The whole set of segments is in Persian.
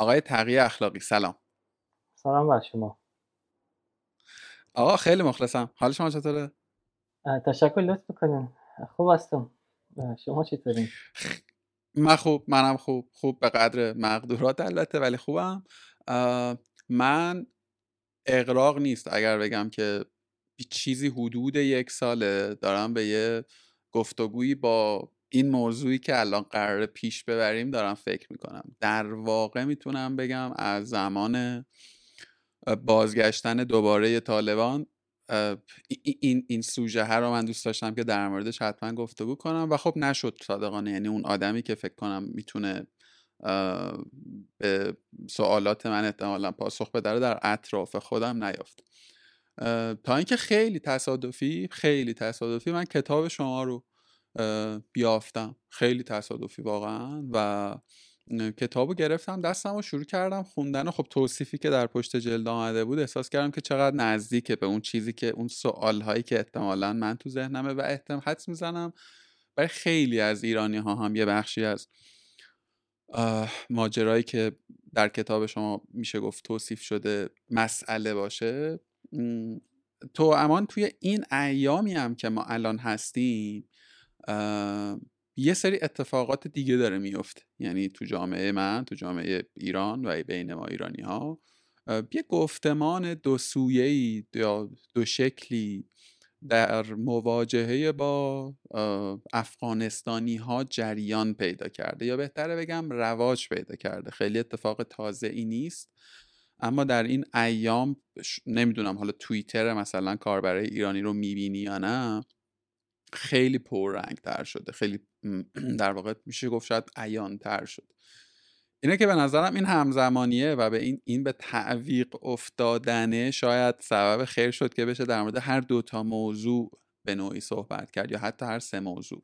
آقای تقیه اخلاقی سلام. سلام بر شما. آقا خیلی مخلصم. حال شما چطوره؟ تشکر لطف بکنین خوب هستم. شما چطورین؟ من خوب منم خوب. خوب به قدر مقدورات البته ولی خوبم. من اقراق نیست. اگر بگم که چیزی حدود یک ساله دارم به یه گفتگویی با این موضوعی که الان قرار پیش ببریم دارم فکر می‌کنم. در واقع می‌تونم بگم از زمان بازگشتن دوباره طالبان این این سوژه ها رو من دوست داشتم که در موردش حتما گفتگو کنم و خب نشد صادقانه. یعنی اون آدمی که فکر کنم می‌تونه به سوالات من احتمالا پاسخ بده در اطراف خودم نیافت. تا اینکه خیلی تصادفی خیلی تصادفی من کتاب شما رو بیافتم. خیلی تصادفی واقعا و کتابو گرفتم دستم و شروع کردم خوندن و خب توصیفی که در پشت جلد آمده بود احساس کردم که چقدر نزدیکه به اون چیزی که اون سوال هایی که احتمالا من تو ذهنمه و احتمال حدس می‌زنم. برای خیلی از ایرانی ها هم یه بخشی از ماجرایی که در کتاب شما میشه گفت توصیف شده مسئله باشه. تو امان توی این ایامی هم که ما الان هستیم یه سری اتفاقات دیگه داره میفته. یعنی تو جامعه من تو جامعه ایران و بین ما ایرانی ها یه گفتمان دو سویهی یا دو شکلی در مواجهه با افغانستانی ها جریان پیدا کرده. یا بهتره بگم رواج پیدا کرده. خیلی اتفاق تازه ای نیست. اما در این ایام نمی‌دونم حالا توییتر مثلا کاربرای ایرانی رو می‌بینی یا نه خیلی پررنگ تر شده خیلی در واقع میشه گفت شاید عیان تر شد. اینه که به نظرم این همزمانیه و به این این به تعویق افتادنه شاید سبب خیر شد که بشه در مورد هر دوتا موضوع به نوعی صحبت کرد یا حتی هر سه موضوع.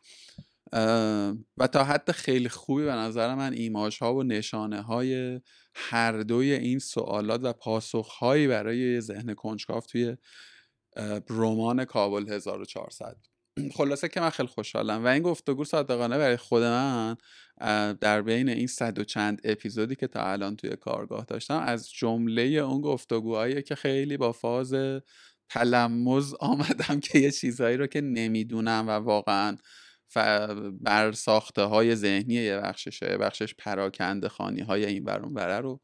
و تا حد خیلی خوبی به نظر من ایماش ها و نشانه های هر دوی این سوالات و پاسخ هایی برای ذهن کنجکاو توی رمان کابل 1400 خلاصه که من خیلی خوشحالم. و این گفتگو صادقانه برای خود من در بین این صد و چند اپیزودی که تا الان توی کارگاه داشتم از جمله اون گفتگوهایی که خیلی با فاز تلمز آمدم که یه چیزهایی رو که نمی‌دونم و واقعا بر ساخته های ذهنی یه بخششه بخشش پراکنده خانی های این برون بره رو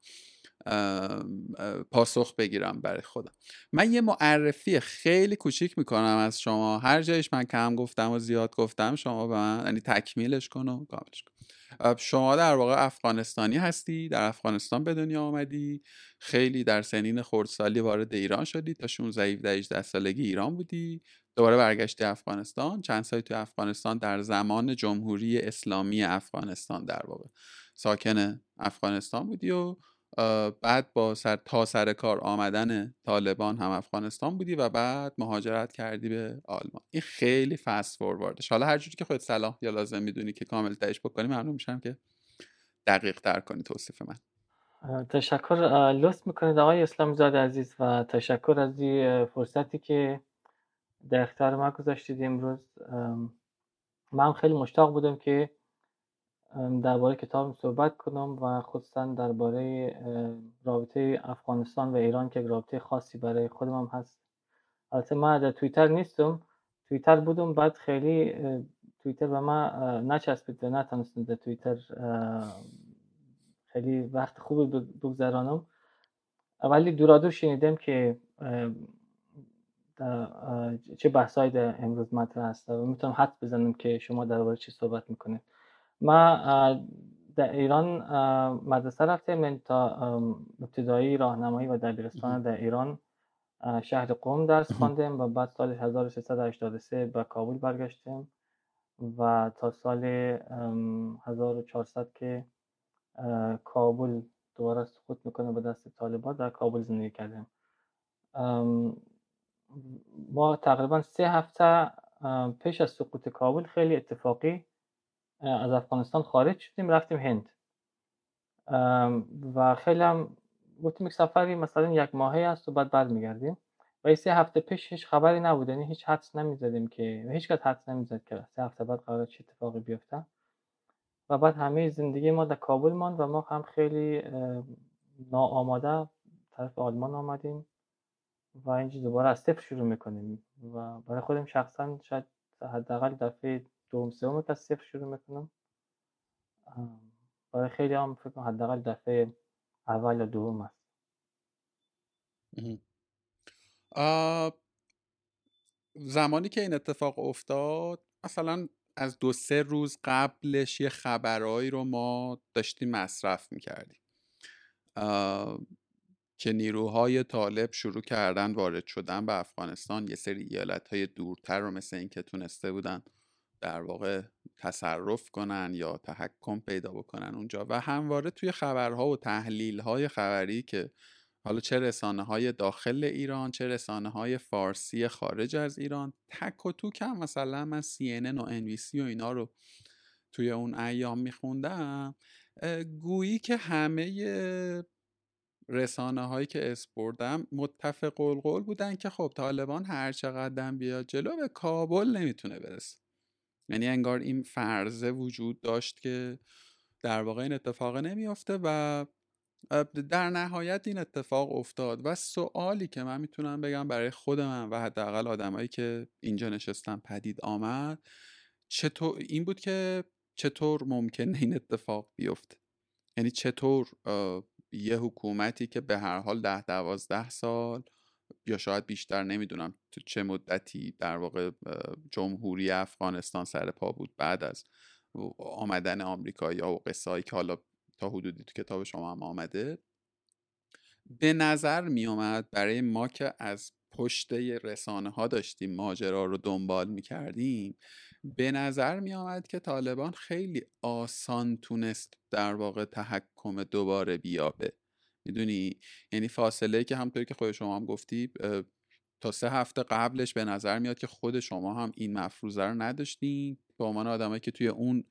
پاسخ بگیرم برای خودم. من یه معرفی خیلی کوچیک می‌کنم از شما. هر جایش من کم گفتم و زیاد گفتم شما به من یعنی تکمیلش کن و کاملش کن. شما در واقع افغانستانی هستی در افغانستان به دنیا آمدی خیلی در سنین خردسالی وارد ایران شدی تا 16 18 سالگی ایران بودی دوباره برگشتی افغانستان. چند سالی تو افغانستان در زمان جمهوری اسلامی افغانستان در واقع. ساکن افغانستان بودی و بعد با سر تا سر کار آمدن طالبان هم افغانستان بودی و بعد مهاجرت کردی به آلمان. این خیلی فست فورواردش حالا هر جوری که خودت صلاح یا لازم می‌دونی که کامل تایش بکنی ممنون میشم که دقیق تر کنی توصیف من. تشکر. لطف می‌کنید آقای اسلام زاده عزیز و تشکر از این فرصتی که در اختیار ما گذاشتید امروز. من خیلی مشتاق بودم که درباره کتاب صحبت کنم و خصوصا درباره رابطه افغانستان و ایران که رابطه خاصی برای خودم هم هست. البته من در تویتر نیستم. تویتر بودم بعد خیلی تویتر به من نچسبید و نتونستم در تویتر خیلی وقت خوبی بگذرانم. ولی دورادور شنیدم که چه بحثایی در امروز مطرح هست و می‌تونم حد بزنم که شما درباره چی صحبت می‌کنید. ما در ایران مدرسه رفتیم من تا ابتدایی راهنمایی و دبیرستان در ایران شهر قوم درس خواندیم و بعد سال 1383 به کابل برگشتیم و تا سال 1400 که کابل دوباره سقوط می‌کنه به دست طالبان در کابل زندگی کردیم. ما تقریبا سه هفته پیش از سقوط کابل خیلی اتفاقی از افغانستان خارج شدیم رفتیم هند. و خیلی هم گفتیم یک سفری مثلا یک ماهه است و بعد برمیگردیم. و سه هفته پیش هیچ خبری نبود یعنی هیچ حدس نمی‌زدیم که هیچ کس حدس نمی‌زد که سه هفته بعد قرار چه اتفاقی بیفته. و بعد همه زندگی ما در کابل ماند و ما هم خیلی ناآماده طرف آلمان آمدیم و اینجا دوباره از صفر شروع می‌کنیم. و برای خودم شخصا شاید حداقل دفعه دوم سوم از صفر شروع می‌کنم. برای خیلی هم فکر کنم حداقل دفعه اول یا دوم است. زمانی که این اتفاق افتاد مثلا از دو سه روز قبلش یه خبرهایی رو ما داشتیم مصرف می‌کردیم. که نیروهای طالب شروع کردن وارد شدن به افغانستان یه سری ایالت های دورتر رو مثل این که تونسته بودن در واقع تصرف کنن یا تحکم پیدا بکنن اونجا و همواره توی خبرها و تحلیل های خبری که حالا چه رسانه های داخل ایران چه رسانه های فارسی خارج از ایران تک و توک هم مثلا من CNN و NBC و اینا رو توی اون ایام میخوندم گویی که همه رسانه هایی که اسپردم متفق القول بودن که خب طالبان هر چقدر بیاد جلو به کابل نمی‌تونه برسه. یعنی انگار این فرضه وجود داشت که در واقع این اتفاق نمیافته و در نهایت این اتفاق افتاد و سوالی که من می‌تونم بگم برای خود من و حداقل آدمایی که اینجا نشستن پدید آمد چطور این بود که چطور ممکنه این اتفاق بیفته؟ یعنی چطور یه حکومتی که به هر حال ده دوازده سال یا شاید بیشتر نمی‌دونم تو چه مدتی در واقع جمهوری افغانستان سر پا بود بعد از آمدن آمریکایی و قصایی که حالا تا حدودی تو کتاب شما هم آمده. به نظر می اومد برای ما که از پشت رسانه ها داشتیم ماجرا رو دنبال می کردیم به نظر می آمد که طالبان خیلی آسان تونست در واقع تحکم دوباره بیابه. می‌دونی؟ یعنی فاصله که همطوری که خود شما هم گفتی تا سه هفته قبلش به نظر میاد که خود شما هم این مفروضه رو نداشتین. به عنوان آدمایی که توی اون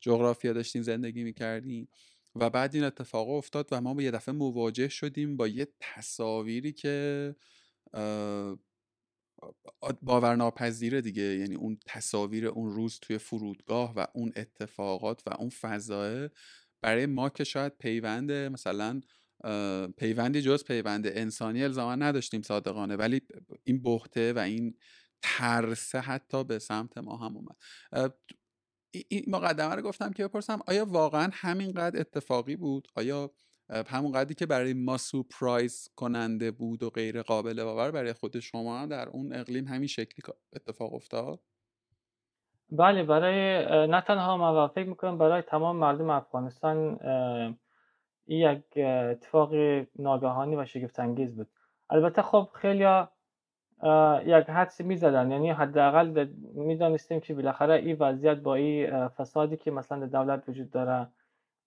جغرافیا داشتین زندگی می‌کردین. و بعد این اتفاق افتاد و ما به یه دفعه مواجه شدیم با یه تصاویری که باورناپذیره دیگه. یعنی اون تصاویر اون روز توی فرودگاه و اون اتفاقات و اون فضایه برای ما که شاید پیوند مثلا پیوندی جز پیوند انسانی الزاما نداشتیم صادقانه ولی این بحته و این ترسه حتی به سمت ما هم اومد. این مقدمه رو گفتم که بپرسم آیا واقعا همینقدر اتفاقی بود؟ آیا همون قدری که برای ما سورپرایز کننده بود و غیر قابل باور برای خود شما در اون اقلیم همین شکلی اتفاق افتاد؟ بله برای نه تنها ما فکر می‌کنم برای تمام مردم افغانستان این یک اتفاق ناگهانی و شگفت انگیز بود. البته خب خیلی یک حدسی می‌زدن. یعنی حداقل می‌دانستیم که بالاخره این وضعیت با این فسادی که مثلا در دولت وجود داره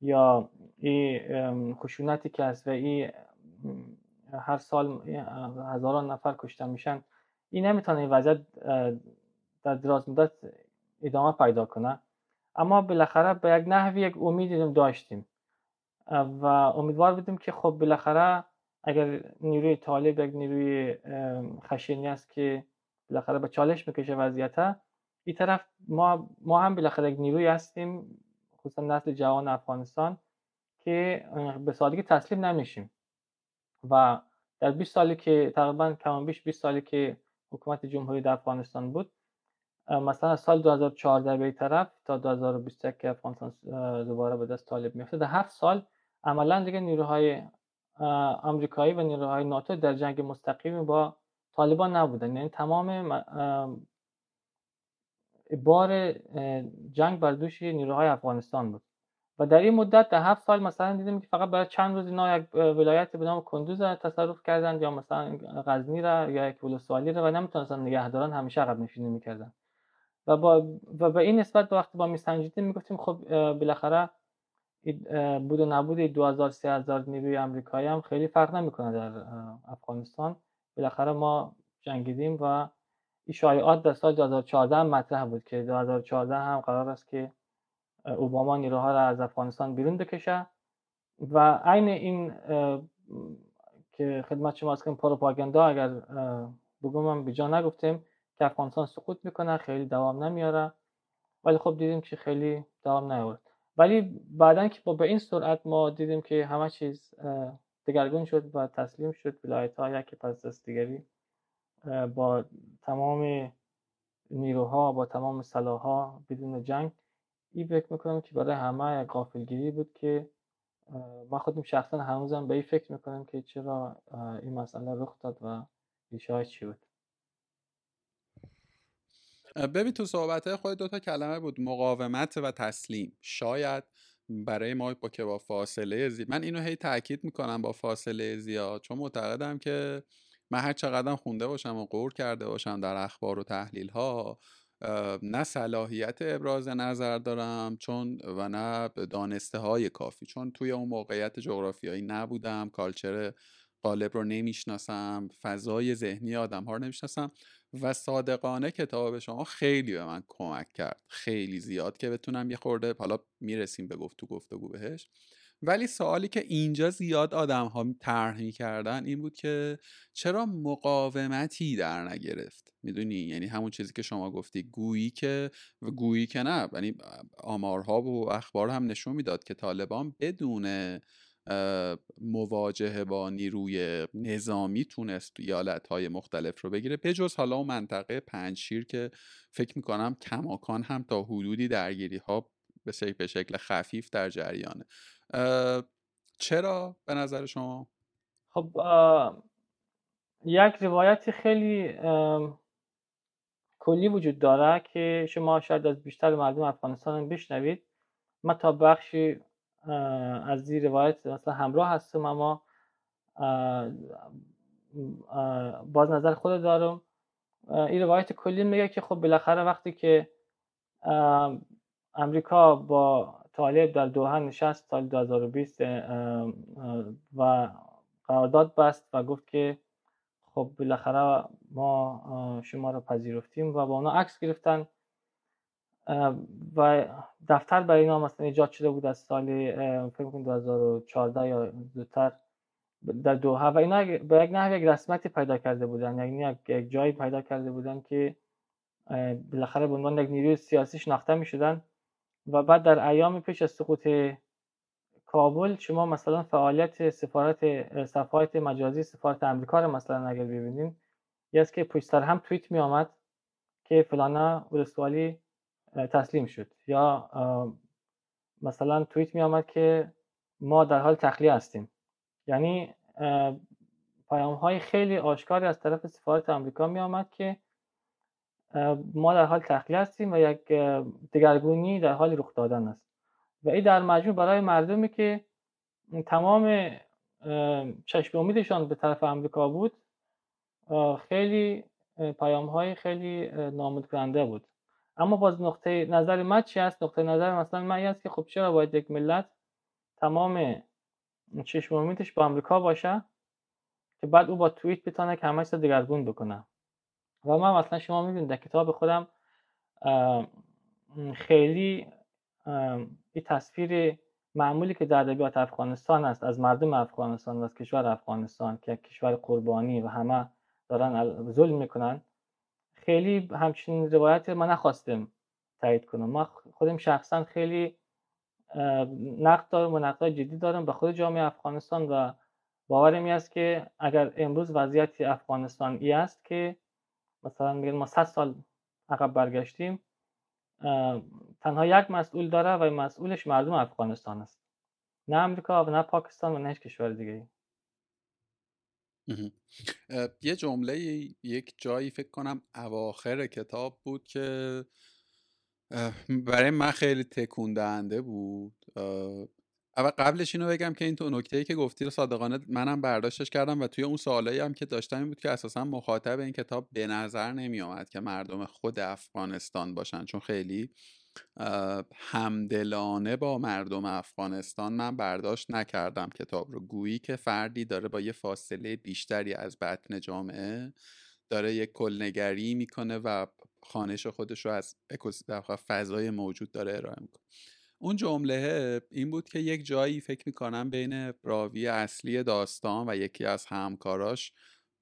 یا این خشونتی که هست و این هر سال هزاران نفر کشته میشن این نمی‌تونه این وضعیت در دراز مدت ادامه پیدا کنه. اما بالاخره به یک نحوی یک امید داشتیم. و امیدوار بودیم که خب بالاخره اگر نیروی طالب یک نیروی خشینی است که بالاخره به چالش می‌کشه وضعیت این طرف ما ما هم بالاخره یک نیروی هستیم خصوصا نسل جوان افغانستان که به سادگی تسلیم نمیشیم. و در 20 سالی که تقریبا کم بیش 20 سالی که حکومت جمهوری در افغانستان بود مثلا سال 2014 به طرف تا 2021 که افغانستان دوباره به دست طالب میفته در هفت سال عملا دیگه نیروهای آمریکایی و نیروهای ناتو در جنگ مستقیم با طالبان نبودن یعنی تمام بار جنگ بر دوش نیروهای افغانستان بود. و در این مدت در هفت سال مثلا دیدیم که فقط برای چند روز اینا یک ولایت به نام کندوز تصرف کردند یا مثلا غزنی را یا یک ولسوالی را و نمی‌تونستن نگهداران همیشه عقب نشینی می‌کردن. و با و به این نسبت وقتی با میسنجیدیم می‌گفتیم خب بالاخره بود و نبود 2000 3000 نیروی آمریکایی هم خیلی فرق نمی‌کنه در افغانستان. بالاخره ما جنگیدیم و این شایعات در سال 2014 هم مطرح بود که 2014 هم قرار است که اوباما نیروها را از افغانستان بیرون بکشه و عین این که خدمت شما از کنیم پروپاگاندا اگر بگم هم بیجا نگفتیم. که افغانستان سقوط می‌کنه خیلی دوام نمیاره. ولی خب دیدیم که خیلی دوام نیاورد. ولی بعدا که با به این سرعت ما دیدیم که همه چیز دگرگون شد و تسلیم شد ولایت ها یکی پس دست دیگری با تمام نیروها با تمام سلاحها بدون جنگ. این فکر می‌کنم که برای همه غافلگیری بود که ما خودم شخصا هنوزم به این فکر می‌کنم که چرا این مسئله رخ داد و ریشه چی بود. ببین تو صحبت خود دوتا کلمه بود مقاومت و تسلیم. شاید برای ما با که با فاصله زیاد من اینو هی تاکید می‌کنم با فاصله زیاد چون معتقدم که من هر چقدر خونده باشم و قور کرده باشم در اخبار و تحلیل ها نه صلاحیت ابراز نظر دارم چون و نه دانسته های کافی. چون توی اون موقعیت جغرافیایی نبودم کالچر قالب رو نمی‌شناسم فضای ذهنی آدم ها رو نمی‌شناسم. و صادقانه کتاب شما خیلی به من کمک کرد. خیلی زیاد که بتونم یه خورده حالا می‌رسیم به گفتو گفتگو بهش. ولی سوالی که اینجا زیاد آدم ها طرح کردن این بود که چرا مقاومتی در نگرفت؟ می‌دونی؟ یعنی همون چیزی که شما گفتی. گویی که و گویی که نه. یعنی آمارها و اخبار هم نشون می‌داد که طالبان بدون مواجهه با نیروی نظامی تونست ایالت های مختلف رو بگیره. بجز حالا اون منطقه پنجشیر که فکر می‌کنم کماکان هم تا حدودی درگیری ها به شکل خفیف در جریانه. چرا به نظر شما؟ خب یک روایت خیلی کلی وجود داره که شما شاید از بیشتر مردم افغانستان بشنوید. من تا بخشی از این روایت مثلا همراه هستم اما باز نظر خود دارم. این روایت کلی میگه که خب بالاخره وقتی که امریکا با طالب در دوحه نشست سال 2020 و قرارداد بست و گفت که خب بالاخره ما شما رو پذیرفتیم و با اونا عکس گرفتن. و دفتر برای اینا مثلا ایجاد شده بود از سال فکر کنم 2014 یا زودتر در دوحه و اینا به یک نحو یک رسمتی پیدا کرده بودن. یعنی یک جایی پیدا کرده بودن که بالاخره به عنوان یک نیروی سیاسی شناخته می شدن و بعد در ایام پیش از سقوط کابل شما مثلا فعالیت سفارت صفحات مجازی سفارت امریکا رو مثلا اگر ببینید یه که پشت هم توییت می آمد که فلانا ولسوالی تسلیم شد. یا مثلا توییت می آمد که ما در حال تخلیه هستیم. یعنی پیام های خیلی آشکاری از طرف سفارت آمریکا می آمد که ما در حال تخلیه هستیم و یک دگرگونی در حال رخ دادن است. و این در مجموع برای مردمی که تمام چشم امیدشان به طرف آمریکا بود خیلی پیام های خیلی نامود کننده بود. اما باز نقطه نظر من چی هست؟ نقطه نظر مثلا من است که خب چرا باید یک ملت تمام چشم امیدش با آمریکا باشه که بعد او با توییت بتونه که همه دگرگون بکنه. و من مثلا شما می‌بینید در کتاب خودم خیلی این تصویر معمولی که در ادبیات افغانستان است از مردم افغانستان و از کشور افغانستان که کشور قربانی و همه دارن ظلم می‌کنن. خیلی همچین روایت ما نخواستم تایید کنم. ما خودم شخصا خیلی نقد دارم و نقد جدی دارم به خود جامعه افغانستان و باورم است که اگر امروز وضعیت افغانستان ای است که مثلا میگن ما 100 سال عقب برگشتیم تنها یک مسئول داره و مسئولش مردم افغانستان است. نه امریکا و نه پاکستان و نه هیچ کشور دیگه یه جمله یک جایی فکر کنم اواخر کتاب بود که برای من خیلی تکون دهنده بود اول قبلش اینو بگم که این تو نکته ای که گفتی رو صادقانه منم برداشتش کردم و توی اون سوالایی هم که داشتم این بود که اساسا مخاطب این کتاب به نظر نمی که مردم خود افغانستان باشن. چون خیلی همدلانه با مردم افغانستان من برداشت نکردم کتاب رو. گویی که فردی داره با یه فاصله بیشتری از بطن جامعه داره یک کلنگری می‌کنه و خانش خودش رو از فضای موجود داره ارائه می‌کنه. اون جمله این بود که یک جایی فکر می‌کنم بین راوی اصلی داستان و یکی از همکاراش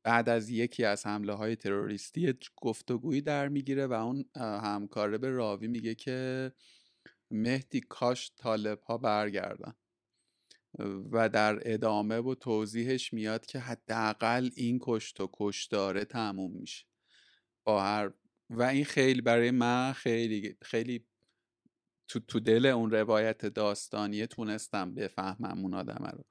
بعد از یکی از حمله های تروریستی گفتگویی در می‌گیره و اون همکاره به راوی میگه که مهدی کاش طالب ها برگردن. و در ادامه و توضیحش میاد که حداقل این کشت و کشداره تموم میشه. با هر و این خیلی برای من خیلی خیلی تو, تو دل اون روایت داستانیه تونستم بفهمم اون آدم رو.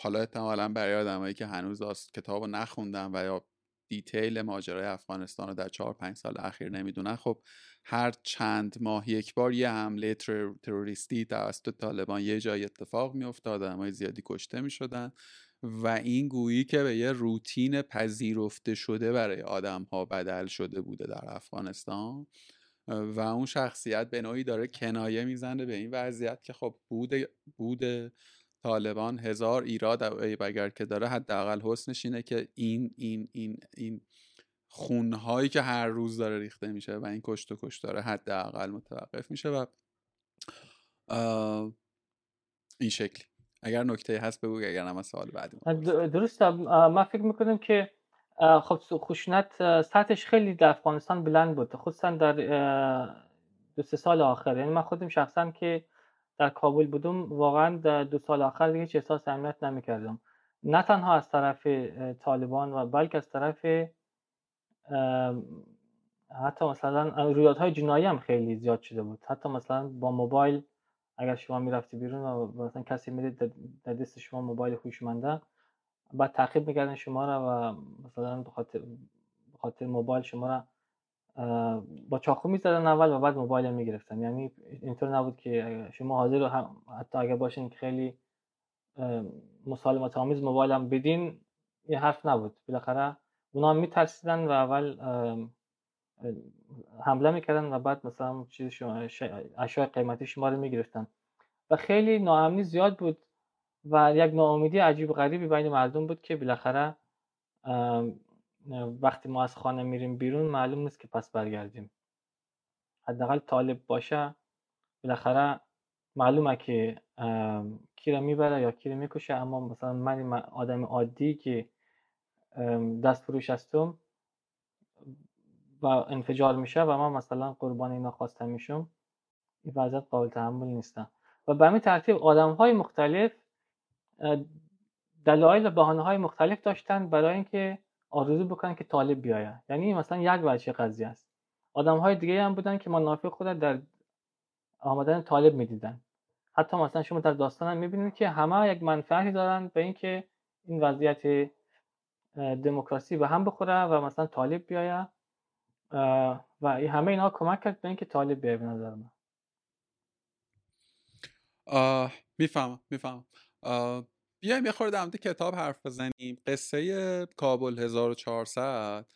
حالا احتمالا برای آدمایی که هنوز کتاب رو نخوندن و یا دیتیل ماجرای افغانستان رو در چهار پنج سال اخیر نمی‌دونن خب هر چند ماه یک بار یه حمله تروریستی توسط طالبان یه جای اتفاق میافتاد آدمای زیادی کشته می‌شدن و این گویی که به یه روتین پذیرفته شده برای آدم ها بدل شده بوده در افغانستان و اون شخصیت به نوعی داره کنایه می‌زنه به این وضعیت که خب بود بود طالبان هزار ایراد اگر که داره حداقل حسنش اینه که این این این این خونهایی که هر روز داره ریخته میشه و این کشت و کش داره حداقل متوقف میشه و این شکلی. اگر نکته هست بگو اگر هم سوال بعدی درست من فکر می‌کنم که خب خشونت سطحش خیلی در افغانستان بلند بود خصوصا در دو سه سال آخر. یعنی من خودم شخصا که در کابل بودم واقعا در دو سال آخر دیگه احساس امنیت نمی‌کردم. نه تنها از طرف طالبان و بلکه از طرف حتی مثلا رویدادهای جنایی هم خیلی زیاد شده بود. حتی مثلا با موبایل اگر شما می‌رفتی بیرون و مثلا کسی می‌دید در دست شما موبایل هوشمنده بعد تعقیب می‌کردن شما را و مثلا به خاطر موبایل شما را با چاقو می‌زدن اول و بعد موبایل می‌گرفتن. یعنی اینطور نبود که شما حاضر هم حتی اگر باشین خیلی مسالمت آمیز موبایل هم بدین یه حرف نبود. بالاخره اونا هم میترسیدن و اول حمله می‌کردن و بعد مثلا چیز اشیاء قیمتی شما رو می‌گرفتن. و خیلی ناامنی زیاد بود و یک ناامیدی عجیب غریبی بین مردم بود که بالاخره وقتی ما از خانه میریم بیرون معلوم نیست که پس برگردیم. حداقل طالب باشه بالاخره معلومه که کی را می‌بره یا کی را می‌کشه. اما مثلا من آدم عادی که دست فروش هستم و انفجار میشه و من مثلا قربان اینا خواسته میشم این وضعیت قابل تحمل نیستم و به همین ترتیب آدم های مختلف دلایل و بحانه های مختلف داشتن برای اینکه آرزو بکنن که طالب بیاید یعنی مثلا یک وجه قضیه است. آدم های دیگه هم بودن که منافع خود در آمدن طالب می‌دیدن. حتی مثلا شما در داستان هم می‌بینید که همه یک منفعتی دارن به اینکه این وضعیت دموکراسی به هم بخوره و مثلا طالب بیاید و همه اینها کمک کرد به اینکه طالب بیاید به نظر من. می‌فهمم می‌فهمم. بیایم یه خورده در کتاب حرف بزنیم. قصه کابل 1400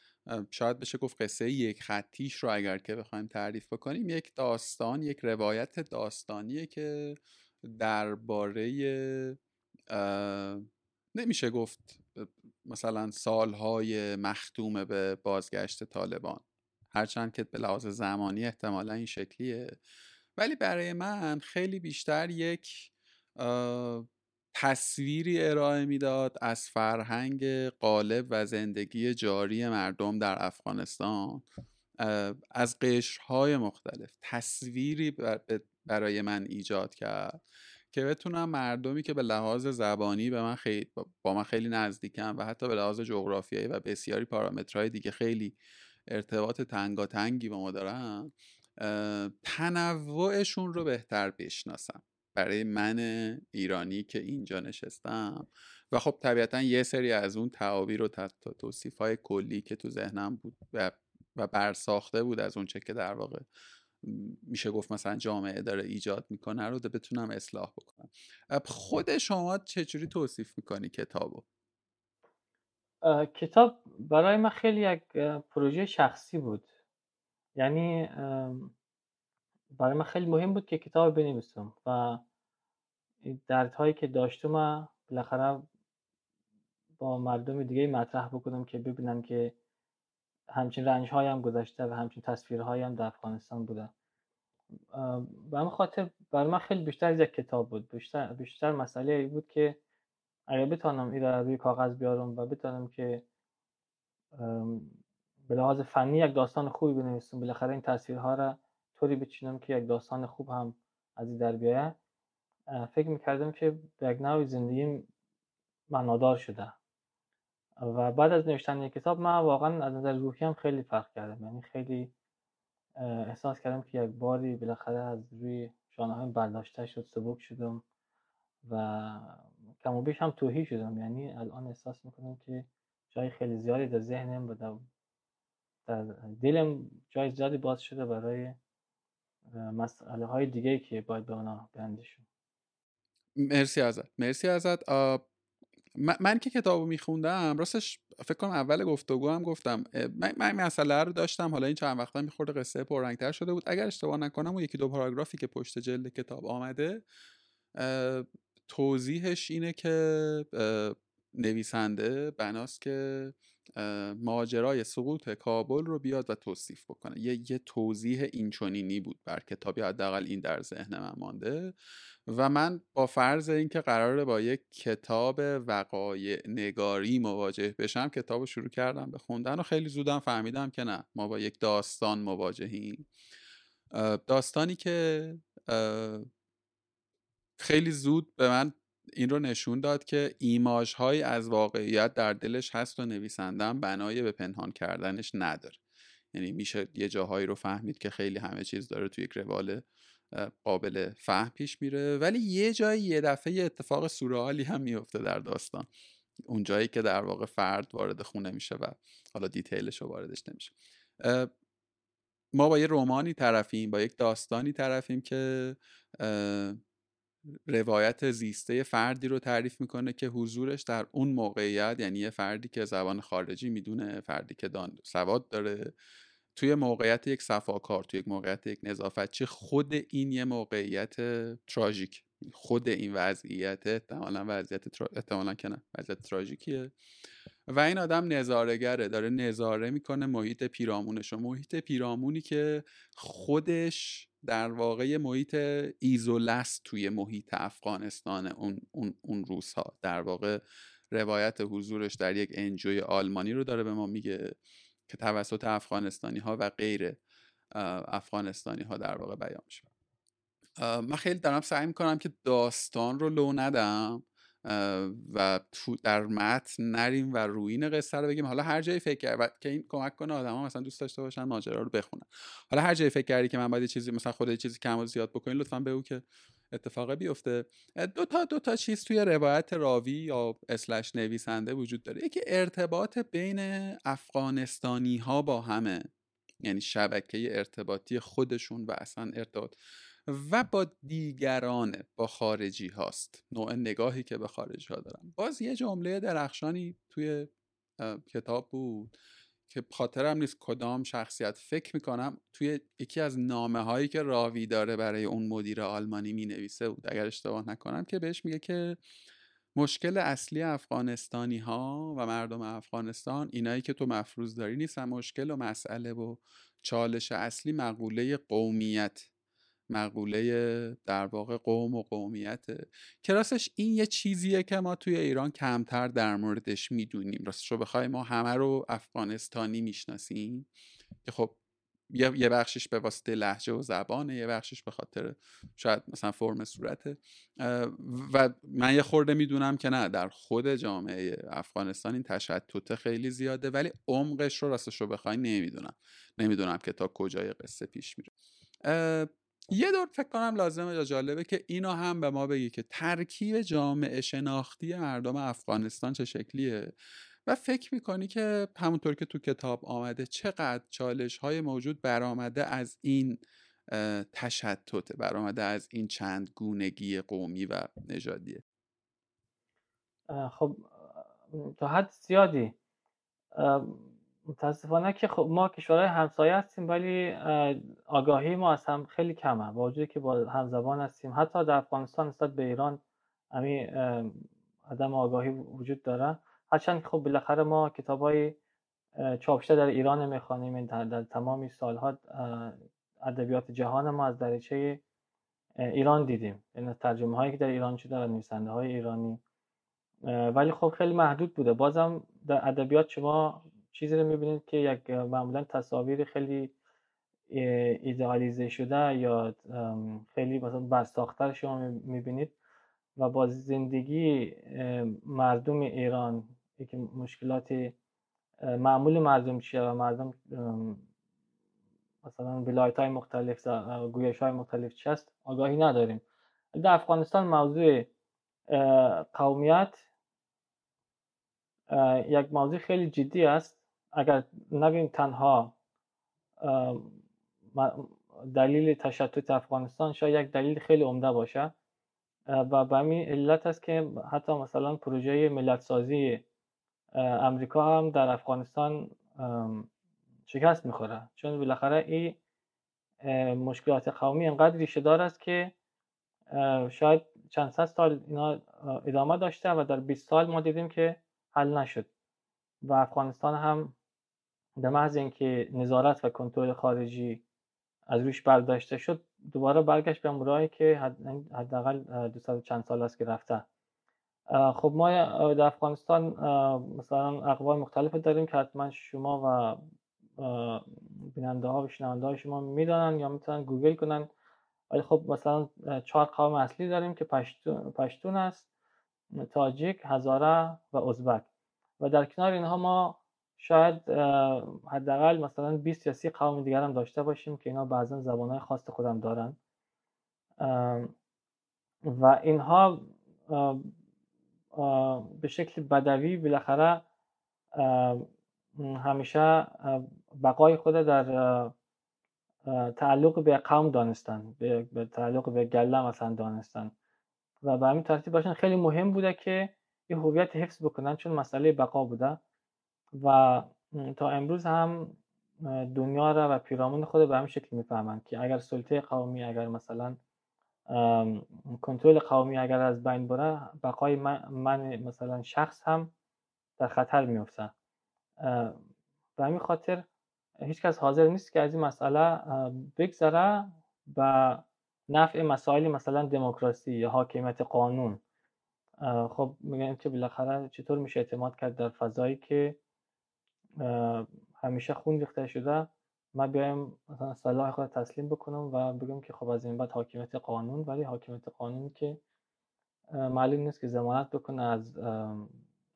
شاید بشه گفت قصه یک خطیش رو اگر که بخوایم تعریف بکنیم یک داستان یک روایت داستانیه که درباره نمیشه گفت مثلا سالهای مختومه به بازگشت طالبان. هرچند که به لحاظ زمانی احتمالا این شکلیه. ولی برای من خیلی بیشتر یک تصویری ارائه می‌داد از فرهنگ قالب و زندگی جاری مردم در افغانستان از قشرهای مختلف. تصویری برای من ایجاد کرد که بتونم مردمی که به لحاظ زبانی به من خیلی با من خیلی نزدیکم و حتی به لحاظ جغرافیایی و بسیاری پارامترهای دیگه خیلی ارتباط تنگاتنگی با ما دارن تنوعشون رو بهتر بشناسم. برای من ایرانی که اینجا نشستم. و خب طبیعتا یه سری از اون تعابیر و توصیف های کلی که تو ذهنم بود و, و برساخته بود از اون چه که در واقع میشه گفت مثلا جامعه داره ایجاد می‌کنه رو بتونم اصلاح بکنم. خود شما چجوری توصیف می‌کنی کتابو؟ کتاب برای من خیلی یک پروژه شخصی بود. یعنی برای من خیلی مهم بود که کتاب بنویسم و دردهایی که داشتم بالاخره با مردم دیگه مطرح بکنم که ببینن که همچین رنج هم گذشته و همچین تصویرهایی هم در افغانستان بوده. به همین خاطر برای من خیلی بیشتر از یک کتاب بود. بیشتر, بیشتر مسئله ای بود که اگر بتانم این روی کاغذ بیارم و بتانم که به لحاظ فنی یک داستان خوبی بنویسم بالاخره این تصویرها را طوری بچینم که یک داستان خوب هم از این در بیایه فکر می‌کردم که به یک زندگیم معنادار شده. و بعد از نوشتن یک کتاب من واقعا از نظر روحی هم خیلی فرق کردم یعنی خیلی احساس کردم که یک باری بالاخره از روی شانه برداشته شد سبک شدم و کم و بیش هم توهی شدم. یعنی الان احساس می‌کنم که جای خیلی زیادی در ذهنم و در دلم جای زیادی باز شده برای مسئله های دیگه که باید به اونا بیندشون مرسی ازت مرسی ازت. من, که کتاب رو میخوندم راستش فکر کنم اول گفتگو هم گفتم. من, من مسئله رو داشتم حالا این چند وقتا میخورده قصه پررنگتر شده بود. اگر اشتباه نکنم و یکی دو پاراگرافی که پشت جلد کتاب آمده توضیحش اینه که نویسنده بناست که ماجرای سقوط کابل رو بیاد و توصیف بکنه. یه, یه توضیح اینچنینی بود بر کتابی حداقل این در ذهن من مانده و من با فرض اینکه قراره با یک کتاب وقایع نگاری مواجه بشم کتاب رو شروع کردم به خوندن و خیلی زودم فهمیدم که نه ما با یک داستان مواجهیم. داستانی که خیلی زود به من این رو نشون داد که ایماژ های از واقعیت در دلش هست و نویسندم بنای به پنهان کردنش نداره. یعنی میشه یه جاهایی رو فهمید که خیلی همه چیز داره توی یک روال قابل فهم پیش میره. ولی یه جایی یه دفعه اتفاق سورئالی هم میفته در داستان. اون جایی که در واقع فرد وارد خونه میشه و حالا دیتیلش رو واردش نمیشه. ما با یه رومانی طرفیم با یک داستانی طرفیم که روایت زیسته فردی رو تعریف می‌کنه که حضورش در اون موقعیت یعنی یه فردی که زبان خارجی می‌دونه فردی که دان سواد داره توی موقعیت یک صفاکار توی یک موقعیت یک نظافتچی خود این یه موقعیت تراژیک. خود این وضعیت احتمالا وضعیت ترا... احتمالا وضعیت تراژیکیه. و این آدم نظارهگره داره نظاره می‌کنه محیط پیرامونش. و محیط پیرامونی که خودش در واقع محیط ایزولست توی محیط افغانستان اون, اون, اون روزها. در واقع روایت حضورش در یک انجوی آلمانی رو داره به ما میگه که توسط افغانستانی ها و غیر افغانستانی ها در واقع بیان میشه. من خیلی دارم سعی می‌کنم که داستان رو لو ندم. و تو در متن نریم و روین قصه رو بگیم. حالا هر جایی فکر کرد که این کمک کنه آدم ها مثلا دوست داشته باشن ماجرا رو بخونن. حالا هر جایی فکر کردی که من باید چیزی مثلا خود چیزی کم و زیاد بکنین لطفا بگو که اتفاق بیفته. دو تا دو تا چیز توی روایت راوی یا اسلش نویسنده وجود داره. یکی ارتباط بین افغانستانی ها با همه. یعنی شبکه ارتباطی خودشون و اصلا ارتباط و با دیگران با خارجی هاست. نوع نگاهی که به خارجی ها دارن. باز یه جمله درخشانی توی کتاب بود که خاطرم نیست کدام شخصیت. فکر می‌کنم توی یکی از نامه هایی که راوی داره برای اون مدیر آلمانی می نویسه بود. اگر اشتباه نکنم که بهش میگه که مشکل اصلی افغانستانی ها و مردم افغانستان اینایی که تو مفروض داری نیستن. مشکل و مسئله و چالش اصلی مقوله قومیت. مقوله در واقع قوم و قومیت. که این یه چیزیه که ما توی ایران کمتر در موردش می‌دونیم. راستش رو بخوای ما همه رو افغانستانی می‌شناسیم؟ که خب یه بخشش به واسطه لحجه و زبانه یه بخشش به خاطر شاید مثلا فرم صورته. و من یه خورده می‌دونم که نه در خود جامعه افغانستان این تشتت خیلی زیاده ولی عمقش رو راستش رو بخوای نمی‌دونم. نمی‌دونم که تا کجای قصه پیش میره. یه دور فکر کنم لازمه یا جالبه که اینو هم به ما بگی که ترکیب جامعه شناختی مردم افغانستان چه شکلیه و فکر می‌کنی که همونطور که تو کتاب آمده چقدر چالش های موجود برآمده از این تشتت برآمده از این چند گونگی قومی و نژادیه؟ خب تا حد زیادی متاسفانه که خب ما کشورهای همسایه هستیم ولی آگاهی ما از هم خیلی کمه با وجودی که با همزبان هستیم. حتی در افغانستان نسبت به ایران همین عدم آگاهی وجود داره. هرچند خب بالاخره ما کتاب های چاپشته در ایران می‌خوانیم. در, در تمامی سالها ادبیات جهان ما از دریچه ایران دیدیم. یعنی ترجمه هایی که در ایران شده و نویسنده های ایرانی ولی خب خیلی محدود بوده. بازم در ادبیات شما چیزی رو می‌بینید که یک معمولا تصاویر خیلی ایدئالیزه شده یا خیلی مثلا برساختر شما می‌بینید و با زندگی مردم ایران که مشکلات معمول مردم چیه و مردم مثلا ولایت های مختلف گویش های مختلف چی هست آگاهی نداریم. در افغانستان موضوع قومیت یک موضوع خیلی جدی است. اگر نگیم تنها دلیل تشتت افغانستان شاید یک دلیل خیلی عمده باشه. و به همین علت است که حتی مثلا پروژه ملت سازی امریکا هم در افغانستان شکست می‌خوره. چون بالاخره این مشکلات قومی انقدر ریشه دار است که شاید چند صد سال اینا ادامه داشته و در 20 سال ما دیدیم که حل نشد. و افغانستان هم به محض اینکه نظارت و کنترل خارجی از روش برداشته شد دوباره برگشت به امورایی که حداقل دو چند سال است که رفته. خب ما در افغانستان مثلا اقوال مختلف داریم که حتما شما و بیننده ها و شنونده های شما می‌دانن یا می‌تونن گوگل کنن. ولی خب مثلا چهار قوم اصلی داریم که پشتون, پشتون است تاجیک، هزاره و ازبک. و در کنار اینها ما شاید حداقل مثلا 20 یا 30 قوم دیگر هم داشته باشیم که اینا بعضا زبانهای خاص خودم دارن. و اینها به شکل بدوی بالاخره همیشه بقای خود در تعلق به قوم دانستن به تعلق به گله مثلا دانستن. و به همین ترتیب باشن. خیلی مهم بوده که یه هویت حفظ بکنن چون مسئله بقا بوده. و تا امروز هم دنیا را و پیرامون خود به همین شکل می‌فهمند که اگر سلطه قومی اگر مثلا کنترل قومی اگر از بین بره بقای من, مثلا شخص هم در خطر میفته به همین خاطر هیچ کس حاضر نیست که از این مسئله بگذره و نفع مسائل مثلا دموکراسی یا حاکمیت قانون. خب میگن که بالاخره چطور میشه اعتماد کرد در فضایی که همیشه خون ریخته شده. ما بیایم مثلا صلاح خود تسلیم بکنم و بگم که خب از این بعد حاکمیت قانون ولی حاکمیت قانون که معلوم نیست که زمانت بکنه از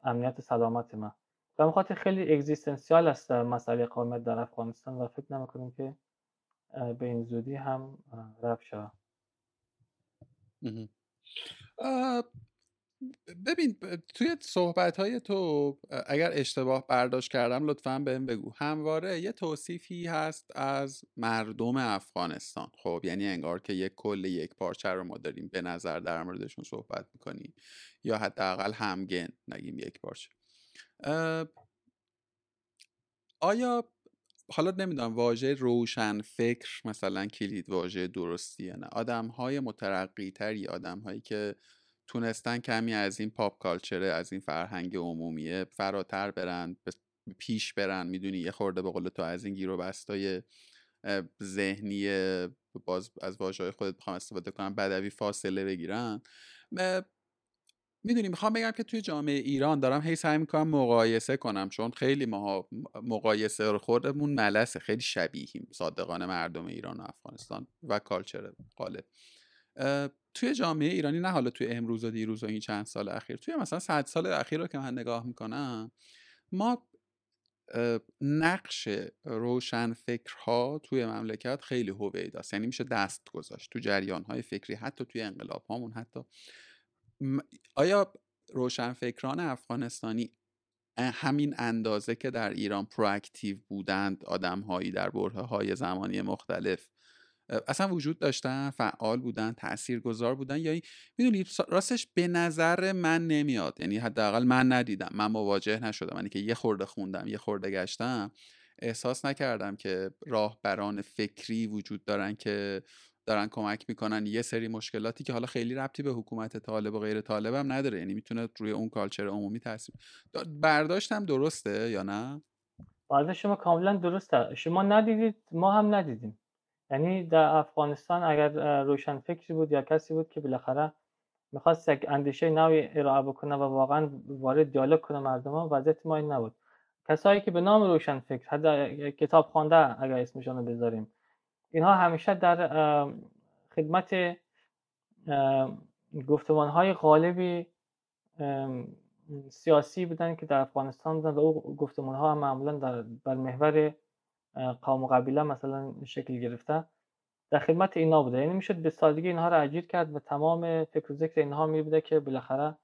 امنیت سلامت ما به خاطر خیلی اگزیستنسیال است مسئله قومیت در افغانستان و فکر نمی‌کنم که به این زودی هم رفت شود. ببین توی صحبت های تو اگر اشتباه برداشت کردم لطفا بهم بگو. همواره یه توصیفی هست از مردم افغانستان. خب یعنی انگار که یک کل یک پارچه رو ما داریم به نظر در موردشون صحبت می‌کنیم. یا حداقل همگن نگیم یک پارچه. آیا حالا نمی‌دونم واژه روشن فکر مثلا کلید واژه درستیه نه؟ آدم های مترقی تری آدم هایی که تونستن کمی از این پاپ کالچره از این فرهنگ عمومیه فراتر برن پیش برن. می‌دونی یه خورده به قول تو از این گیر و بستای ذهنی باز از واژه خودت بخوام استفاده کنم بدوی فاصله بگیرن. می‌دونی می‌خوام بگم که توی جامعه ایران دارم هی سعی می‌کنم مقایسه کنم چون خیلی ما مقایسه رو خوردمون ملسه خیلی شبیهیم صادقانه مردم ایران و افغانستان و کالچر غالب. توی جامعه ایرانی نه حالا توی امروز و دیروز و این چند سال اخیر توی مثلا صد سال اخیر رو که من نگاه می‌کنم ما نقش روشن فکرها توی مملکت خیلی هویدا است یعنی میشه دست گذاشت تو جریان های فکری حتی توی انقلاب هامون حتی آیا روشنفکران افغانستانی همین اندازه که در ایران پرواکتیو بودند آدم هایی در بره های زمانی مختلف اصلا وجود داشتن فعال بودن تاثیرگذار بودن یا می‌دونی راستش به نظر من نمیاد. یعنی حداقل من ندیدم. من مواجه نشدم. یعنی که یه خورده خوندم یه خورده گشتم. احساس نکردم که راهبران فکری وجود دارن که دارن کمک می‌کنن. یه سری مشکلاتی که حالا خیلی ربطی به حکومت طالب و غیر طالب هم نداره. یعنی می‌تونه روی اون کالچر عمومی تاثیر برداشتم درسته یا نه؟ برداشت شما کاملا درسته. شما ندیدید ما هم ندیدیم. یعنی در افغانستان اگر روشن فکری بود یا کسی بود که بالاخره می‌خواست یک اندیشه نوی ارائه بکنه و واقعا وارد دیالوگ کنه مردم ها وضعیت ما این نبود. کسایی که به نام روشن فکر حتی کتاب خوانده اگر اسمشون رو بذاریم اینها همیشه در خدمت گفتمان های غالبی سیاسی بودن که در افغانستان بودن و او گفتمان ها معمولا در بر محور قوم و قبیله مثلا شکل گرفته در خدمت اینا بوده یعنی می‌شد به سادگی اینها را اجیر کرد و تمام فکر و ذکر اینها می بوده که بالاخره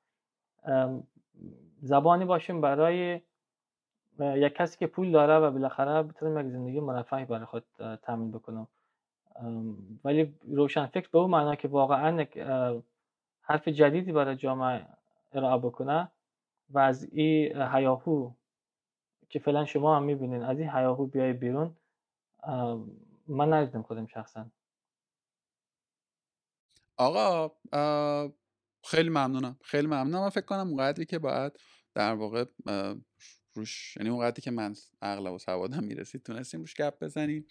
زبانی باشیم برای یک کسی که پول داره و بالاخره بتونه یک زندگی مرفهی برای خود تامین بکنه ولی روشن فکر به اون معنا که واقعا حرف جدیدی برای جامعه ارائه بکنه و از این هیاهو که فعلا شما هم می‌بینین. از این هیاهو بیای بیرون من ندیدم خودم شخصا. آقا خیلی ممنونم. خیلی ممنونم. من فکر کنم اونقدری که باید در واقع روش یعنی اونقدری که من اغلب و سوادم می‌رسید تونستیم روش گپ بزنیم.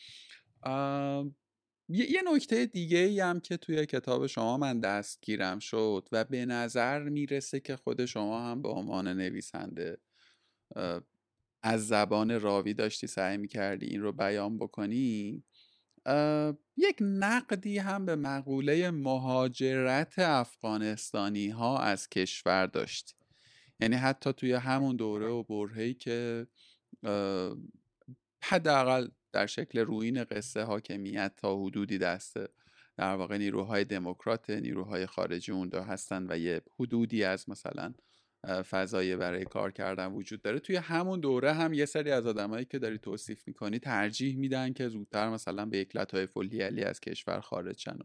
یه نکته دیگه ای هم که توی کتاب شما من دستگیرم شد و به نظر می‌رسه که خود شما هم به عنوان نویسنده از زبان راوی داشتی سعی می‌کردی این رو بیان بکنی؟ یک نقدی هم به مقوله مهاجرت افغانستانی ها از کشور داشتی. یعنی حتی توی همون دوره و برهی که حداقل در شکل روین قصه حاکمیت تا حدودی دسته در واقع نیروهای دموکرات نیروهای خارجی اونجا هستن و یه حدودی از مثلا فضایی برای کار کردن وجود داره. توی همون دوره هم یه سری از آدمایی که داری توصیف می‌کنی ترجیح میدن که زودتر مثلا به یک لطای فلیلی از کشور خارج شن.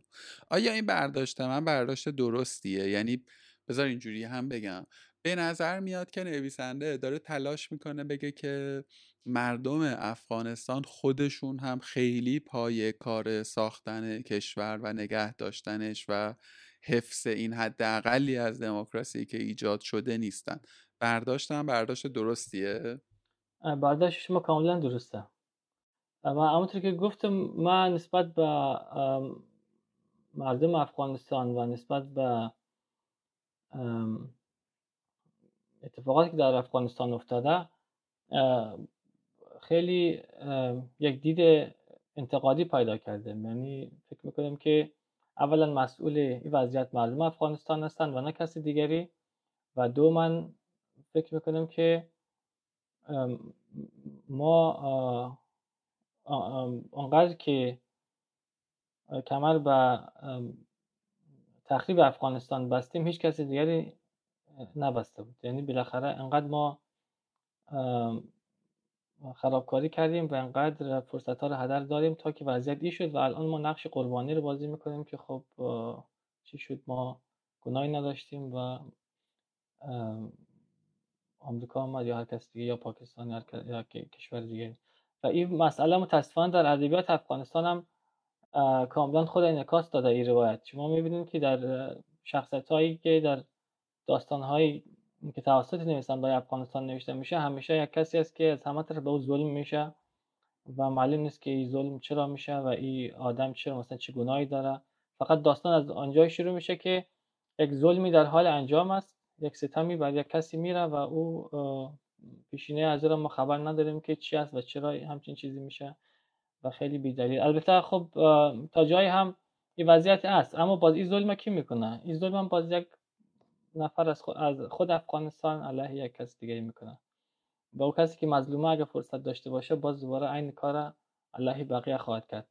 آیا این برداشت من برداشت درستیه؟ یعنی بذار اینجوری هم بگم. به نظر میاد که نویسنده داره تلاش می‌کنه بگه که مردم افغانستان خودشون هم خیلی پای کار ساختن کشور و نگه داشتنش و حفظ این حداقلی از دموکراسی که ایجاد شده نیستن. برداشتم برداشت درستیه؟ برداشت شما کاملا درسته. اما همونطور که گفتم من نسبت به مردم افغانستان و نسبت به اتفاقاتی که در افغانستان افتاده خیلی یک دید انتقادی پیدا کرده یعنی فکر می‌کنم که اولا مسئول این وضعیت مردم افغانستان هستند و نه کسی دیگری. و دو من فکر می‌کنم که ما آنقدر که کمر به تخریب افغانستان بستیم هیچ کسی دیگری نبسته بود. یعنی بالاخره انقدر ما خرابکاری کردیم و انقدر فرصت ها رو هدر داریم تا که وضعیت ای شد و الان ما نقش قربانی رو بازی می‌کنیم که خب چی شد؟ ما گناهی نداشتیم و آمریکا آمد یا هر کس دیگه یا پاکستان یا, کشور دیگه. و این مسئله متاسفانه در ادبیات افغانستان هم کاملا خود انعکاس داده این روایت. شما می‌بینید که در شخصیت هایی که در داستان های که توسط نویسنده‌های افغانستان نوشته میشه همیشه یک کسی است که از همه طرف به او ظلم میشه و معلوم نیست که این ظلم چرا میشه و این آدم چرا مثلا چه گناهی داره. فقط داستان از آنجای شروع میشه که یک ظلمی در حال انجام است یک ستمی بر یک کسی میره و او پیشینه از ما خبر نداریم که چی است و چرا همچین چیزی میشه و خیلی بیدلیل البته خب تا جایی هم این وضعیت است اما باز این ظلم کی می‌کنه؟ این ظلم هم باز یک نفر از خود, از خود افغانستان علیه یک کس دیگه می‌کنه. با اون کسی که مظلومه اگه فرصت داشته باشه باز دوباره این کار علیه بقیه خواهد کرد.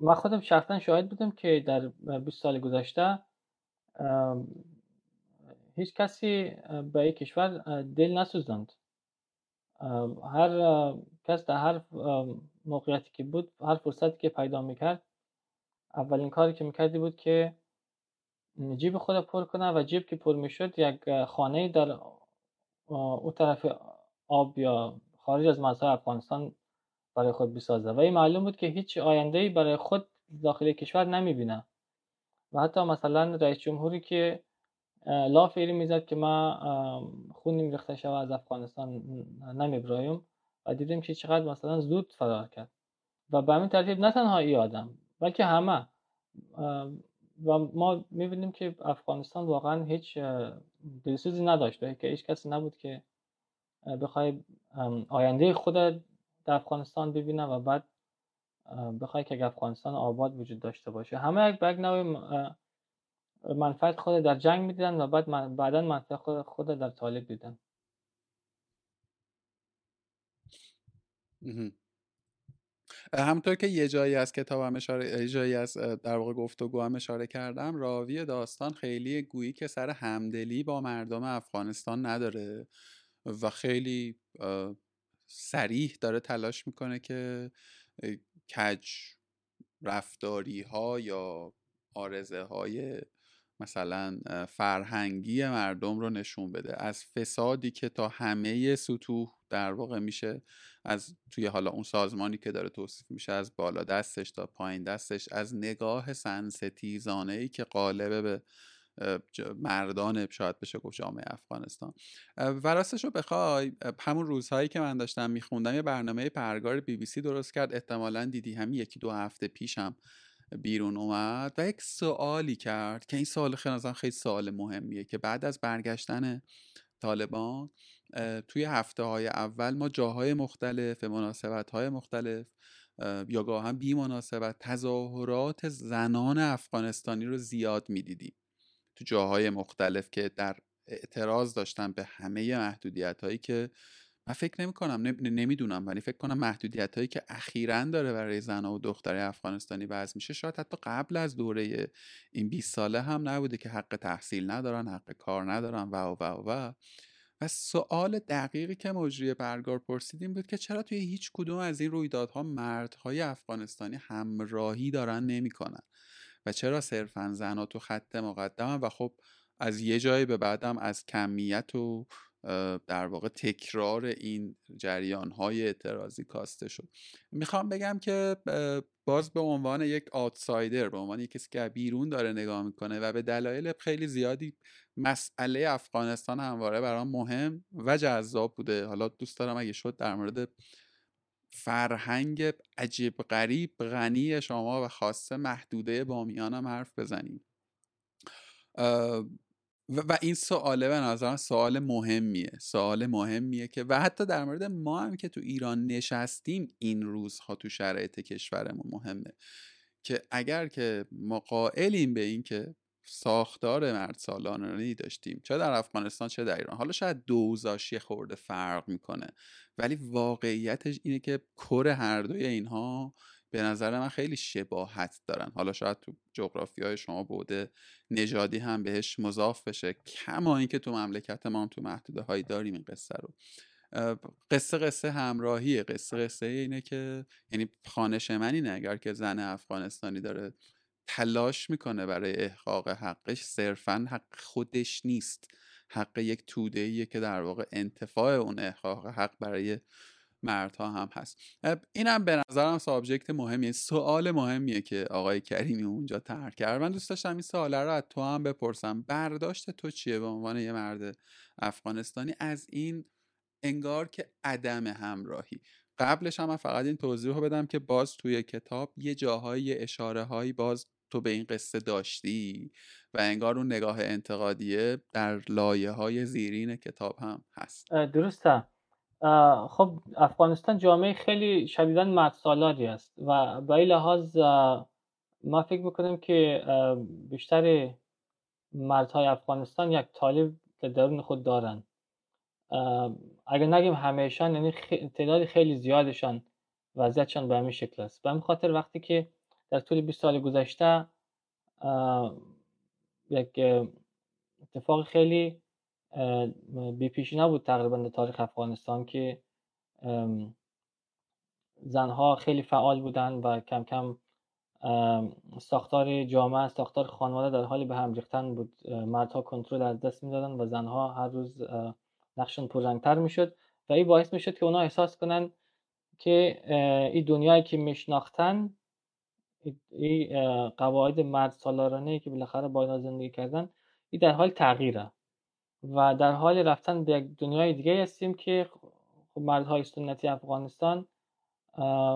من خودم شخصا شاهد بودم که در 20 سال گذشته هیچ کسی به یک کشور دل نسوزند هر کس در هر موقعیتی که بود هر فرصتی که پیدا می‌کرد اولین کاری که می‌کردی بود که جیب خود پر کنه و جیب که پر می‌شد یک خانه در او طرف آب یا خارج از مرزهای افغانستان برای خود بسازه. و این معلوم بود که هیچ آینده برای خود داخل کشور نمی‌بینه. و حتی مثلا رئیس جمهوری که لاف ایری می‌زد که ما خونیم ریخته شوه از افغانستان نمیبرایم و دیدیم که چقدر مثلا زود فرار کرد. و به همین ترتیب نه تنها ای آدم بلکه همه و ما می‌بینیم که افغانستان واقعا هیچ دلسوزی نداشت که هیچ کسی نبود که بخوای آینده خود در افغانستان ببینه و بعد بخوای که افغانستان آباد وجود داشته باشه. همه یک بگ نوع منفعت خود در جنگ می‌دیدن و بعد بعدا منفعت خود در طالب دیدن. همونطور که یه جایی از کتاب هم اشاره جایی از در واقع گفتگو هم اشاره کردم راوی داستان خیلی گویی که سر همدلی با مردم افغانستان نداره و خیلی سریح داره تلاش می‌کنه که کج رفتاری ها یا آرزه های مثلا فرهنگی مردم رو نشون بده. از فسادی که تا همه سطوح در واقع میشه از توی حالا اون سازمانی که داره توصیف میشه از بالا دستش تا پایین دستش از نگاه سنستیزانه ای که قالبه به مردان شاید بشه گفت جامعه افغانستان. و راستش رو بخوای همون روزهایی که من داشتم میخوندم یه برنامه پرگار بی بی سی درست کرد. احتمالا دیدی همین یکی دو هفته پیشم بیرون اومد و یک سوالی کرد که این سوال خیلی خیلی سوال مهمیه که بعد از برگشتن طالبان توی هفته های اول ما جاهای مختلف مناسبت های مختلف یا گاهن بی مناسبت تظاهرات زنان افغانستانی رو زیاد می‌دیدیم. تو جاهای مختلف که در اعتراض داشتن به همه محدودیت هایی که من فکر نمی کنم نمی‌دونم ولی فکر کنم محدودیت هایی که اخیرا داره برای زن و دختر افغانستانی وضع میشه شاید حتی قبل از دوره این 20 ساله هم نبوده که حق تحصیل ندارن حق کار ندارن و و و و. سوال دقیقی که مجری برگار پرسیدیم بود که چرا توی هیچ کدوم از این رویدادها مردهای افغانستانی همراهی دارن نمی‌کنن؟ و چرا صرفا زنها تو خط مقدم؟ و خب از یه جایی به بعدم از کمیت و در واقع تکرار این جریان های اعتراضی کاسته شد. می‌خوام بگم که باز به عنوان یک آتسایدر به عنوان یک کسی که بیرون داره نگاه می‌کنه و به دلایل خیلی زیادی مسئله افغانستان همواره برام مهم و جذاب بوده. حالا دوست دارم اگه شد در مورد فرهنگ عجیب غریب غنی شما و خاصه محدوده بامیانم حرف بزنیم. و این سواله به نظرم سوال مهمیه سوال مهمیه که و حتی در مورد ما هم که تو ایران نشستیم این روزها تو شرایط کشورمون مهمه که اگر که ما قائلیم به این که ساختار مرد سالانه داشتیم چه در افغانستان چه در ایران حالا شاید دوزاش خورده فرق می‌کنه ولی واقعیتش اینه که کر هر دوی اینها به نظر من خیلی شباهت دارن. حالا شاید تو جغرافی های شما بوده نژادی هم بهش مضاف بشه. کما اینکه تو مملکت ما هم تو محدوده هایی داریم این قصه رو. قصه قصه همراهیه. قصه قصه اینه که یعنی خانش من اینه اگر که زن افغانستانی داره تلاش می‌کنه برای احقاق حقش صرفا حق خودش نیست. حق یک توده که در واقع انتفاع اون احقاق حق برای مردها هم هست. اینم به نظرم سابجکت مهمیه. سوال مهمیه که آقای کریمی اونجا ترک کرد. من دوست داشتم این سوال رو از تو هم بپرسم. برداشت تو چیه به عنوان یه مرد افغانستانی؟ از این انگار که عدم همراهی. قبلش هم من فقط این توضیح رو بدم که باز توی کتاب یه جاهایی اشاره هایی باز تو به این قصه داشتی و انگار اون نگاه انتقادیه در لایه های زیرین کتاب هم هست. درسته. خب افغانستان جامعه خیلی شدیدا مرد سالاری است و به این لحاظ ما فکر می‌کنیم که بیشتر مردهای افغانستان یک طالب در درون خود دارن. اگر نگیم همهشان یعنی تعداد خیلی زیادشان وضعیتشان به همین شکل است. به خاطر وقتی که در طول 20 سال گذشته یک اتفاق خیلی پیشی نبود تقریبا در تاریخ افغانستان که زنها خیلی فعال بودن و کم کم ساختار جامعه ساختار خانواده در حالی به هم ریختن بود. مردها کنترل از دست می‌دادن و زنها هر روز نقششون پررنگتر می‌شد و این باعث می‌شد که اونا احساس کنن که این دنیایی که میشناختن این قواعد مرد سالارانه که بالاخره با زندگی کردن این در حال تغییره. و در حال رفتن به یک دنیای دیگه هستیم که خب مردهای سنتی افغانستان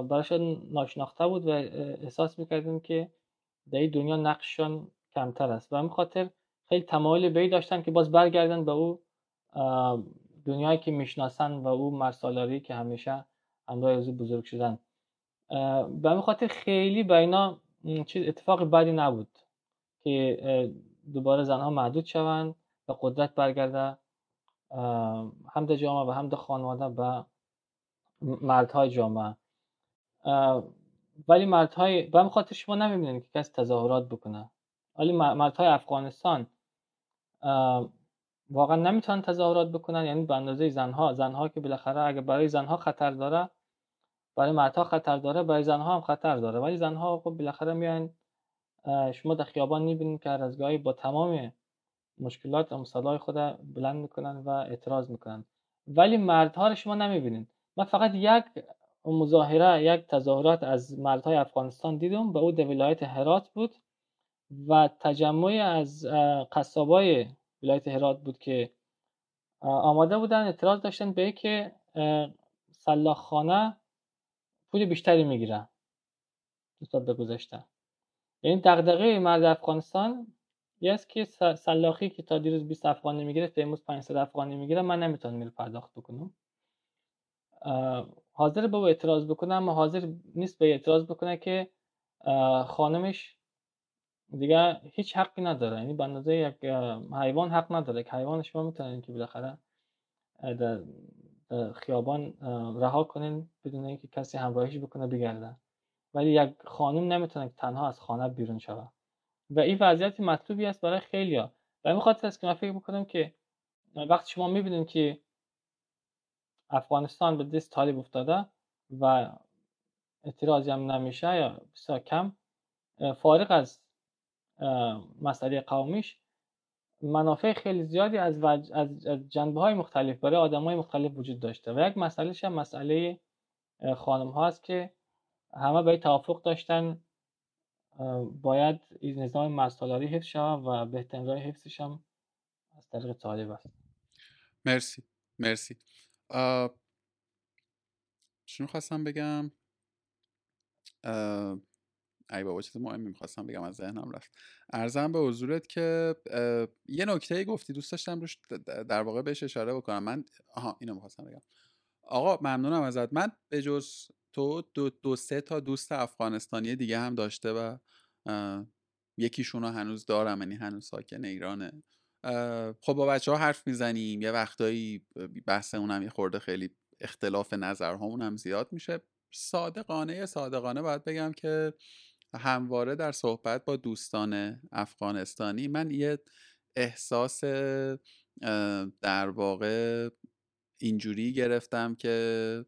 برایشان ناشناخته بود و احساس می‌کردیم که در این دنیا نقششان کمتر است. و خاطر خیلی تمایل به داشتن که باز برگردن به او دنیایی که می‌شناسن و او مرسالاری که همیشه همراه از بزرگ شدن. به همین خاطر خیلی با اینا چیز اتفاق بدی نبود که دوباره زنها محدود شوند. و قدرت برگرده هم در جامعه و هم در خانواده و مردهای جامعه. ولی مردهای به همین خاطر شما نمی‌بینید که کسی تظاهرات بکنه. ولی مردهای افغانستان واقعا نمی‌تونن تظاهرات بکنن. یعنی به اندازه زنها زنها که بالاخره اگه برای زنها خطر داره برای مردها خطر داره برای زنها هم خطر داره. ولی زنها خب بالاخره میان شما در خیابان می‌بینید که از با تمام مشکلات و مسائل خود بلند می‌کنن و اعتراض می‌کنن ولی مردها رو شما نمی‌بینید. من فقط یک مظاهره یک تظاهرات از مردهای افغانستان دیدم. به او در ولایت هرات بود و تجمعی از قصابای ولایت هرات بود که آماده بودن اعتراض داشتن به که سلاخانه پول بیشتری می‌گیرن دو سال گذشته. یعنی دغدغه مرد افغانستان یه که سلاخی که تا دیروز 20 افغانی می‌گیره امروز 500 افغانی می‌گیره من نمی‌تونم میل پرداخت بکنم. حاضر به اعتراض بکنه اما حاضر نیست به اعتراض بکنه که خانمش دیگه هیچ حقی نداره. یعنی به اندازه یک حیوان حق نداره. که حیوان شما می‌تونین که بالاخره در خیابان رها کنین بدون اینکه کسی همراهیش بکنه بگردن ولی یک خانم نمی‌تونه تنها از خانه بیرون شود. و این وضعیت مطلوبی است برای خیلیا. و این خاطر است که من فکر می‌کنم که وقتی شما می‌بینید که افغانستان به دست طالب افتاده و اعتراضی هم نمیشه یا بسیار کم فارغ از مسئله قومیش منافع خیلی زیادی از, از, از جنبه های مختلف برای آدم های مختلف وجود داشته و یک مسئله هم مسئله خانم هاست که همه به توافق داشتن. باید این نظام مرسالاری حفظ شود و بهترین راه حفظش هم از طریق طالب است. مرسی مرسی. چون خواستم بگم؟ ای بابا چیز مهمی می‌خواستم بگم از ذهنم رفت. ارزم به حضورت که یه نکته گفتی دوست داشتم روش در واقع بهش اشاره بکنم. من آها اینو می‌خواستم بگم. آقا ممنونم ازت. من به جز تو دو, دو سه تا دوست افغانستانی دیگه هم داشته و یکیشون رو هنوز دارم یعنی هنوز ساکن ایرانه. خب با بچه ها حرف می‌زنیم یه وقتایی بحث اونم یه خورده خیلی اختلاف نظرهامون هم زیاد میشه. صادقانه صادقانه باید بگم که همواره در صحبت با دوستان افغانستانی من یه احساس در واقع اینجوری گرفتم که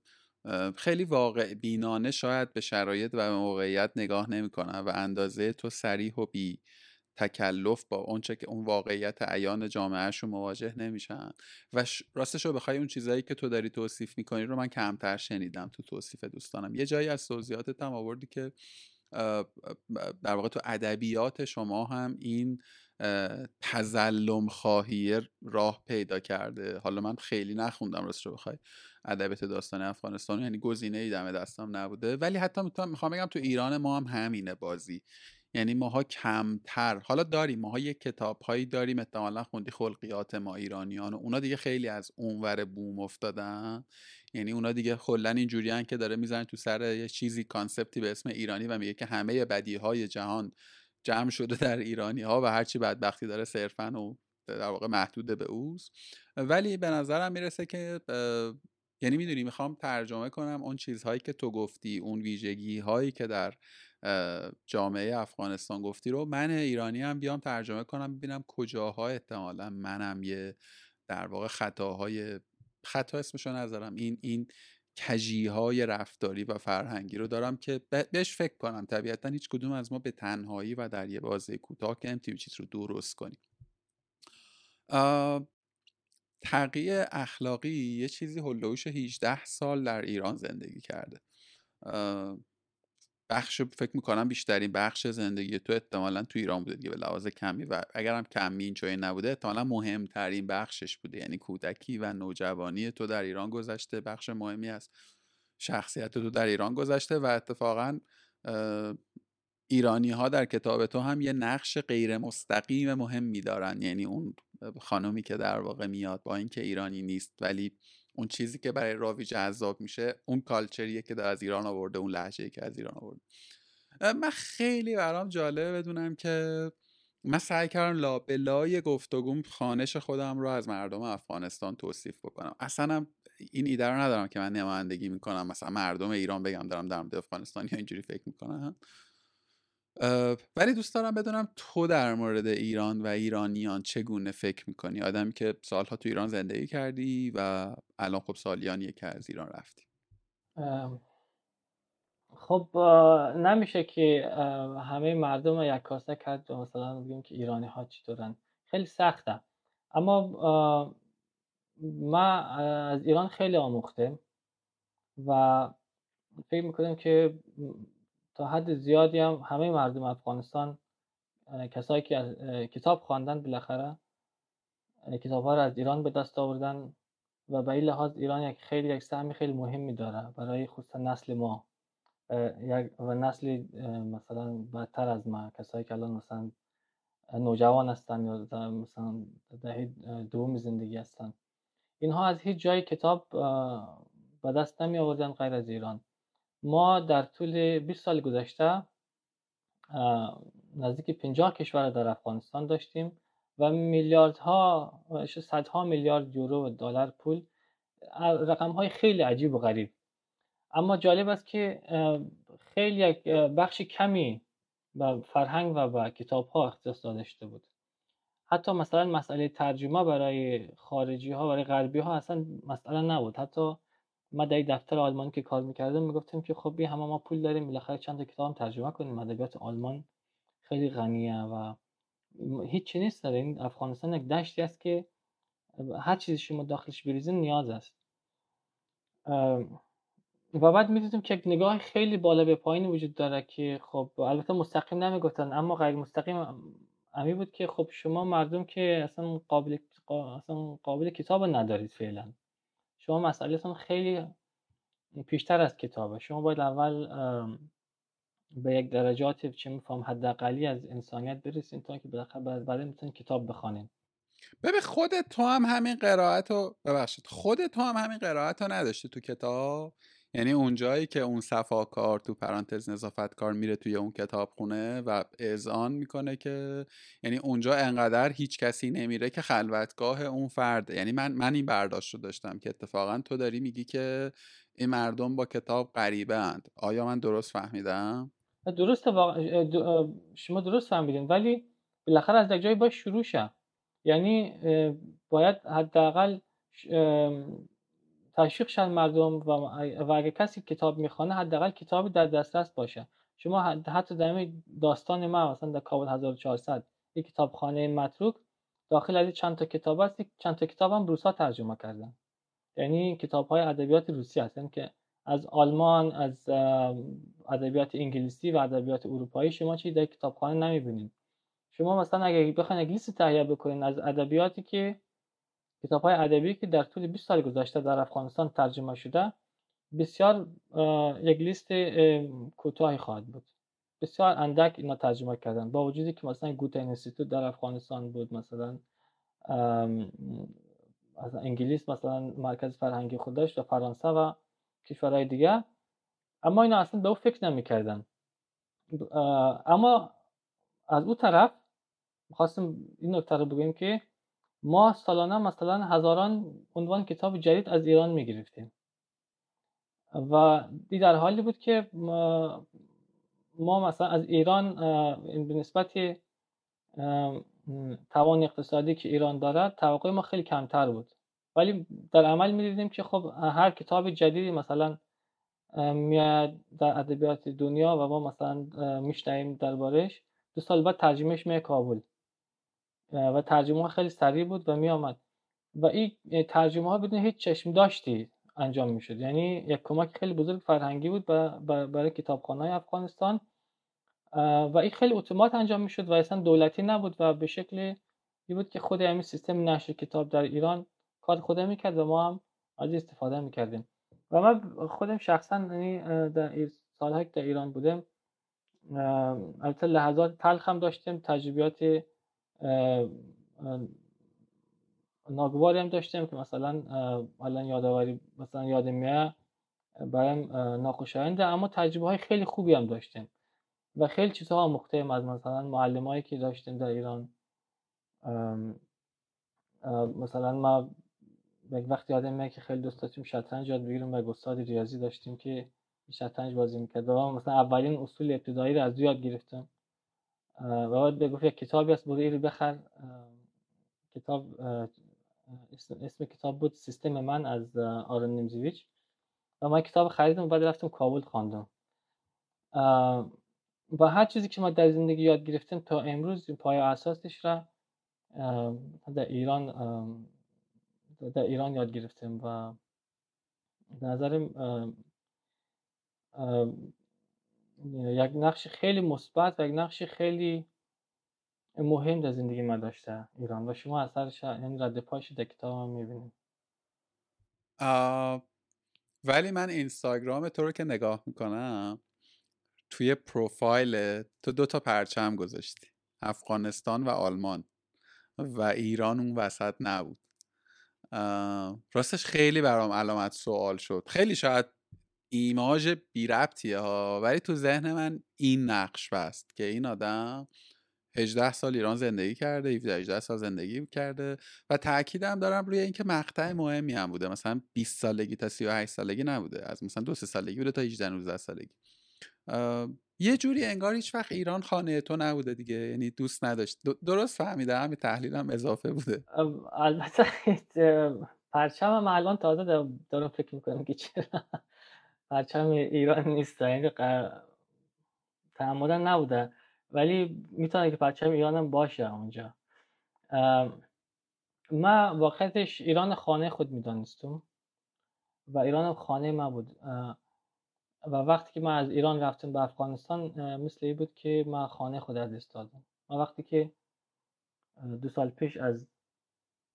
خیلی واقع بینانه شاید به شرایط و موقعیت نگاه نمی‌کنن و اندازه تو سریح و بی تکلف با اونچه که اون واقعیت عیان جامعهشون مواجه نمیشن. و راستش رو بخوای اون چیزایی که تو داری توصیف می‌کنی رو من کمتر شنیدم تو توصیف دوستانم. یه جایی از توضیحاتت هم آوردی که در واقع تو ادبیات شما هم این تزلم خواهی راه پیدا کرده. حالا من خیلی نخوندم راستش رو بخوای ادبیات داستان افغانستان یعنی گزینه ای دم دستم نبوده. ولی حتی می‌خوام بگم تو ایران ما هم همینه بازی. یعنی ماها کمتر. حالا داریم ماها یک کتاب هایی داریم احتمالا خوندی خلقیات ما ایرانیان و اونا دیگه خیلی از اونور بوم افتادن. یعنی اونا دیگه کلا اینجوریان که داره می‌زنن تو سر یه چیزی کانسپتی به اسم ایرانی و میگه که همه بدی های جهان جمع شده در ایرانی ها و هرچی بدبختی داره صرفا و در واقع محدود به اوست. ولی به نظرم می‌رسه که یعنی می‌دونی می‌خوام ترجمه کنم اون چیزهایی که تو گفتی اون ویژگی هایی که در جامعه افغانستان گفتی رو من ایرانی هم بیام ترجمه کنم ببینم کجاها احتمالا منم یه در واقع خطاهای خطا اسمشو نذارم. این این کجی های رفتاری و فرهنگی رو دارم که بهش فکر کنم. طبیعتا هیچ کدوم از ما به تنهایی و در یه بازه کوتاه که نمی‌تونیم چیز رو درست کنیم. تقیه اخلاقی یه چیزی هلوش 18 سال در ایران زندگی کرده. بخش فکر می‌کنم بیشترین بخش زندگی تو احتمالا تو ایران بوده دیگه به لحاظ کمی و اگرم کمی اینجوری نبوده احتمالا مهمترین بخشش بوده. یعنی کودکی و نوجوانی تو در ایران گذشته بخش مهمی از شخصیت تو در ایران گذشته و اتفاقا ایرانی ها در کتاب تو هم یه نقش غیر مستقیم مهم میدارن یعنی اون خانمی که در واقع میاد با اینکه ایرانی نیست ولی اون چیزی که برای راوی جذاب میشه اون کالچریه که در از ایران آورده اون لحجه که از ایران آورده. من خیلی برام جالبه بدونم که من سعی کردم لا به لای گفتگوم خانش خودم رو از مردم افغانستان توصیف بکنم. اصلا این ایده رو ندارم که من نمایندگی می‌کنم مثلا مردم ایران بگم دارم در افغانستان یا اینجوری فکر می‌کنم ولی دوست دارم بدونم تو در مورد ایران و ایرانیان چگونه فکر می‌کنی؟ آدمی که سالها تو ایران زندگی کردی و الان خب سالیانیه که از ایران رفتی. خب نمیشه که همه مردم رو کاسه کرد و مثلا بگیم که ایرانی ها چطورن خیلی سخته. اما ما از ایران خیلی آموختیم و فکر می‌کنیم که تا حد زیادی هم همه مردم افغانستان کسایی که از کتاب خواندن بالاخره کتاب ها رو از ایران به دست آوردن و به این لحاظ ایران یک خیلی یک سهمی خیلی مهمی داره برای خصوصا نسل ما. و نسلی مثلا بدتر از ما کسایی که الان مثلا نوجوان هستن یا مثلا دهه دوم زندگی هستن. اینها از هیچ جای کتاب به دست نمی آوردن غیر از ایران. ما در طول 20 سال گذشته نزدیک 50 کشور در افغانستان داشتیم و میلیاردها صدها میلیارد یورو و دلار پول رقم های خیلی عجیب و غریب. اما جالب است که خیلی یک بخش کمی به فرهنگ و به کتاب ها اختصاص داشته بود. حتی مثلا مسئله ترجمه برای خارجی ها برای غربی ها اصلا مسئله نبود. حتی ما در دفتر آلمانی که کار می‌کردم می‌گفتیم که خب همه ما پول داریم بالاخره چند تا کتاب ترجمه کنیم. ادبیات آلمان خیلی غنیه و هیچی نیست داره. این افغانستان یک دشتی است که هر چیزی شما داخلش بریزین نیاز است. و بعد می‌دیدیم که یک نگاه خیلی بالا به پایین وجود داره که خب البته مستقیم نمی‌گفتن اما غیر مستقیم امی بود که خب شما مردم که اصلا قابل اصلا قابل کتاب ندارید فعلا. شما مسئلهتون خیلی پیشتر از کتابه. شما باید اول به یک درجات چه میفهم حداقلی از انسانیت برسید تا که بالاخره بعد می‌تونید کتاب بخوانید ببین خودت تو هم همین قرائت رو ببخشید خودت تو هم همین قرائت رو نداشتی تو کتاب؟ یعنی اونجایی که اون صفاکار تو پرانتز نظافت کار میره توی اون کتابخونه و اذعان می‌کنه که یعنی اونجا انقدر هیچ کسی نمیره که خلوتگاه اون فرده. یعنی من من این برداشت رو داشتم که اتفاقا تو داری میگی که این مردم با کتاب غریبه اند. آیا من درست فهمیدم؟ درست شما درست فهمیدین ولی بالاخره از جایی باید شروع شه. یعنی باید حداقل تشویق شد مردم و, و اگه کسی کتاب می‌خوانه حداقل کتابی در دسترس باشه. شما حتی در داستان ما مثلا در کابل 1400 یک کتابخانه متروک داخل از چند تا کتاب است چند تا کتاب هم روسا ترجمه کردن. یعنی کتاب های ادبیات روسی هستن که از آلمان از ادبیات انگلیسی و ادبیات اروپایی شما چی در کتابخانه نمی‌بینید. شما مثلا اگه بخواید انگلیسی تهیه بکنید از ادبیاتی که کتاب های ادبی که در طول 20 سال گذشته در افغانستان ترجمه شده بسیار یک لیست کوتاهی خواهد بود. بسیار اندک اینا ترجمه کردن. با وجودی که مثلا گوته اینستیتوت در افغانستان بود مثلا از انگلیس مثلا مرکز فرهنگی خود داشت و فرانسه و کشورهای دیگه. اما اینا اصلا به او فکر نمی‌کردن. اما از او طرف خواستم این نکته رو بگیم که ما سالانه مثلا هزاران عنوان کتاب جدید از ایران می گرفتیم و دی در حالی بود که ما مثلا از ایران به نسبت توان اقتصادی که ایران دارد توقع ما خیلی کمتر بود. ولی در عمل می دیدیم که خب هر کتاب جدیدی مثلا میاد در ادبیات دنیا و ما مثلا میشنویم دربارش دو سال بعد ترجمهش می کابل. و ترجمه خیلی سریع بود و می آمد و این ترجمه ها بدون هیچ چشم داشتی انجام می شد یعنی یک کمک خیلی بزرگ فرهنگی بود برای کتابخانه های افغانستان و این خیلی اتومات انجام می شد و اصلا دولتی نبود و به شکل بود که خود همین سیستم نشر کتاب در ایران کار خود می‌کرد و ما هم از استفاده می‌کردیم. و من خودم شخصا یعنی در سالهایی که در ایران بودم البته لحظات تلخ هم داشتیم تجربیات ناگواری هم داشتیم که مثلا الان یادآوری مثلا یاد میاد برایم ناخوشاینده اما تجربه های خیلی خوبی هم داشتیم. و خیلی چیزها مختلف از مثلا معلم که داشتیم در ایران. مثلا ما یک وقت یادم میاد که خیلی دوست داشتیم شطرنج یاد بگیریم و استاد ریاضی داشتیم که شطرنج بازی می‌کرد و مثلا اولین اصول ابتدایی رو از یاد گرفتم و بعد بگفت یک کتابی هست برو رو بخر کتاب اسم کتاب بود سیستم من از آرون نیمزیویچ و من کتاب خریدم و بعد رفتم کابل خواندم. و هر چیزی که ما در زندگی یاد گرفتیم تا امروز پای اساسش را در ایران در ایران یاد گرفتیم و به نظرم یک نقش خیلی مثبت و یک نقش خیلی مهم در زندگی ما داشته ایران و شما اثرش یعنی رد پاش در کتاب هم می‌بینید. ولی من اینستاگرام تو رو که نگاه می‌کنم توی پروفایل تو دو تا پرچم گذاشتی افغانستان و آلمان و ایران اون وسط نبود. راستش خیلی برام علامت سوال شد. خیلی شاید ایماژ بی ربطیه ها. ولی تو ذهن من این نقش بست که این آدم 18 سال ایران زندگی کرده 17 18 سال زندگی کرده و تاکیدم دارم روی اینکه مقطع مهمی هم بوده. مثلا 20 سالگی تا 38 سالگی نبوده. از مثلا دو سه سالگی بوده تا 18 19 سالگی. یه جوری انگار هیچ وقت ایران خانه تو نبوده دیگه. یعنی دوست نداشت. درست فهمیدم همین تحلیلم اضافه بوده. البته پرچم الان تازه دارم فکر می‌کنم که چرا. پرچم ایران نیست یعنی تعمدن نبوده. ولی می‌تونه که پرچم ایرانم باشه اونجا. ما واقعتش ایران خانه خود می‌دانستم و ایران خانه ما بود. و وقتی که من از ایران رفتم به افغانستان مثل این بود که من خانه خود از استادم و وقتی که دو سال پیش از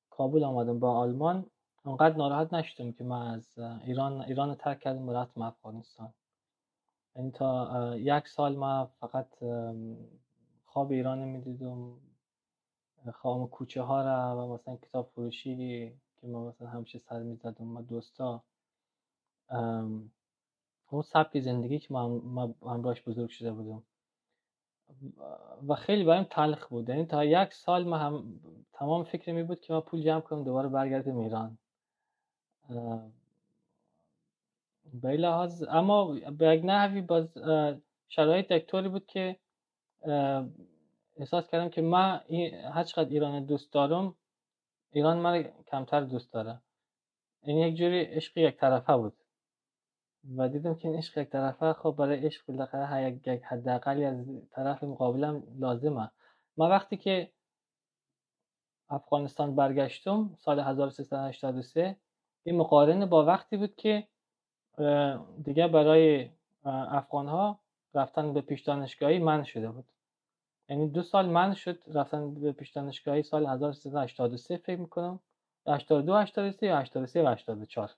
کابل آمدم با آلمان اونقدر ناراحت نشدم که من از ایران ایران ترک کردم و رفتم افغانستان. یعنی تا یک سال ما فقط خواب ایران می‌دیدم. خواب کوچه ها را و مثلا کتاب فروشی که ما مثلا همیشه سر می‌زدم و دوستا. اون سبک زندگی که ما همراهش بزرگ شده بودم. و خیلی برایم تلخ بود. یعنی تا یک سال ما هم تمام فکر می بود که ما پول جمع کنم دوباره برگردیم ایران. به اما به نحوی باز شرایط دکتوری بود که احساس کردم که من هر چقدر ایران دوست دارم ایران من کمتر دوست داره. این یک جوری عشق یک طرفه بود. و دیدم که این عشق یک طرفه خب برای عشق بالاخره یک حداقلی از طرف مقابلم لازمه. من وقتی که افغانستان برگشتم سال 1383 این مقارنه با وقتی بود که دیگه برای افغان ها رفتن به پیش دانشگاهی من شده بود. یعنی دو سال من شد رفتن به پیش دانشگاهی سال 1383 فکر می‌کنم. 82 83 یا 83 و 84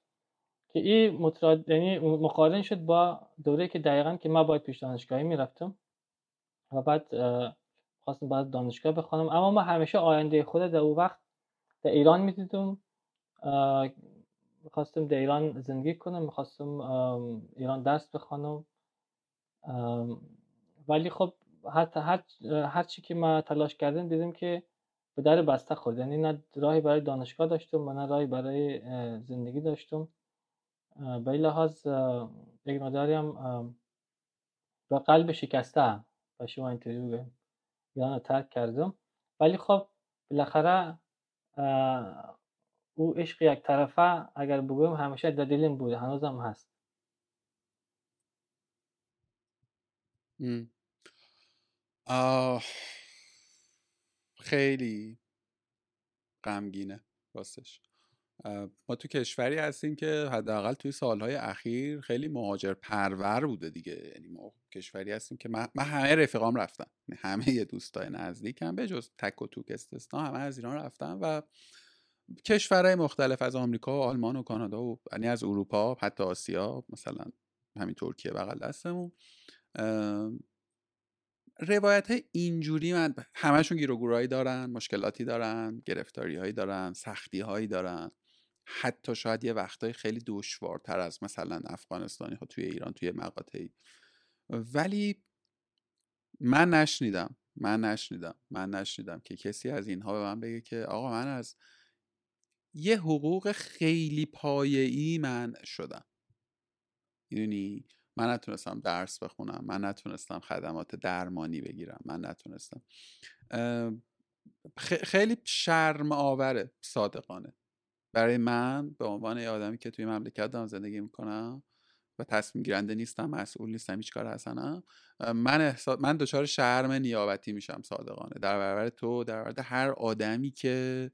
که این متراد یعنی مقارن شد با دوره که دقیقا که من باید پیش دانشگاهی می‌رفتم و بعد خواستم بعد دانشگاه بخوانم. اما من همیشه آینده خود در اون وقت در ایران می‌دیدم. می‌خواستم در ایران زندگی کنم می‌خواستم ایران درس بخوانم ولی خب حتی هر, هر چی که ما تلاش کردیم دیدیم که به در بسته خورد. یعنی نه راهی برای دانشگاه داشتم و نه راهی برای زندگی داشتم. به این لحاظ یک مداری هم با قلب شکسته و شما اینطوری بگویم ایران ترک کردم. ولی خب بالاخره او عشق یک طرفه اگر بگویم همیشه در دلم بوده هنوزم هست. آه. خیلی غمگینه راستش. ما تو کشوری هستیم که حداقل توی سالهای اخیر خیلی مهاجر پرور بوده دیگه. یعنی ما کشوری هستیم که من, همه رفیقام رفتم یعنی همه دوستای نزدیکم به جز تک و توک استثنا همه از ایران رفتم و کشورهای مختلف از آمریکا و آلمان و کانادا و یعنی از اروپا حتی آسیا مثلا همین ترکیه بغل دستمون. روایت های اینجوری من همشون گیروگورایی دارن مشکلاتی دارن گرفتاری هایی دارن سختی هایی دارن. حتی شاید یه وقتای خیلی دشوارتر از مثلا افغانستانی ها توی ایران توی مقاطعی. ولی من نشنیدم من نشنیدم من نشنیدم که کسی از اینها به من بگه که آقا من از یه حقوق خیلی پایه‌ای من شدم. می‌دونی؟ من نتونستم درس بخونم من نتونستم خدمات درمانی بگیرم من نتونستم. خیلی شرم آوره صادقانه. برای من به عنوان یه آدمی که توی مملکت دارم زندگی می‌کنم و تصمیم گیرنده نیستم مسئول نیستم هیچ کار حسنم من احساس من دچار شرم نیابتی میشم صادقانه. در برابر تو در برابر هر آدمی که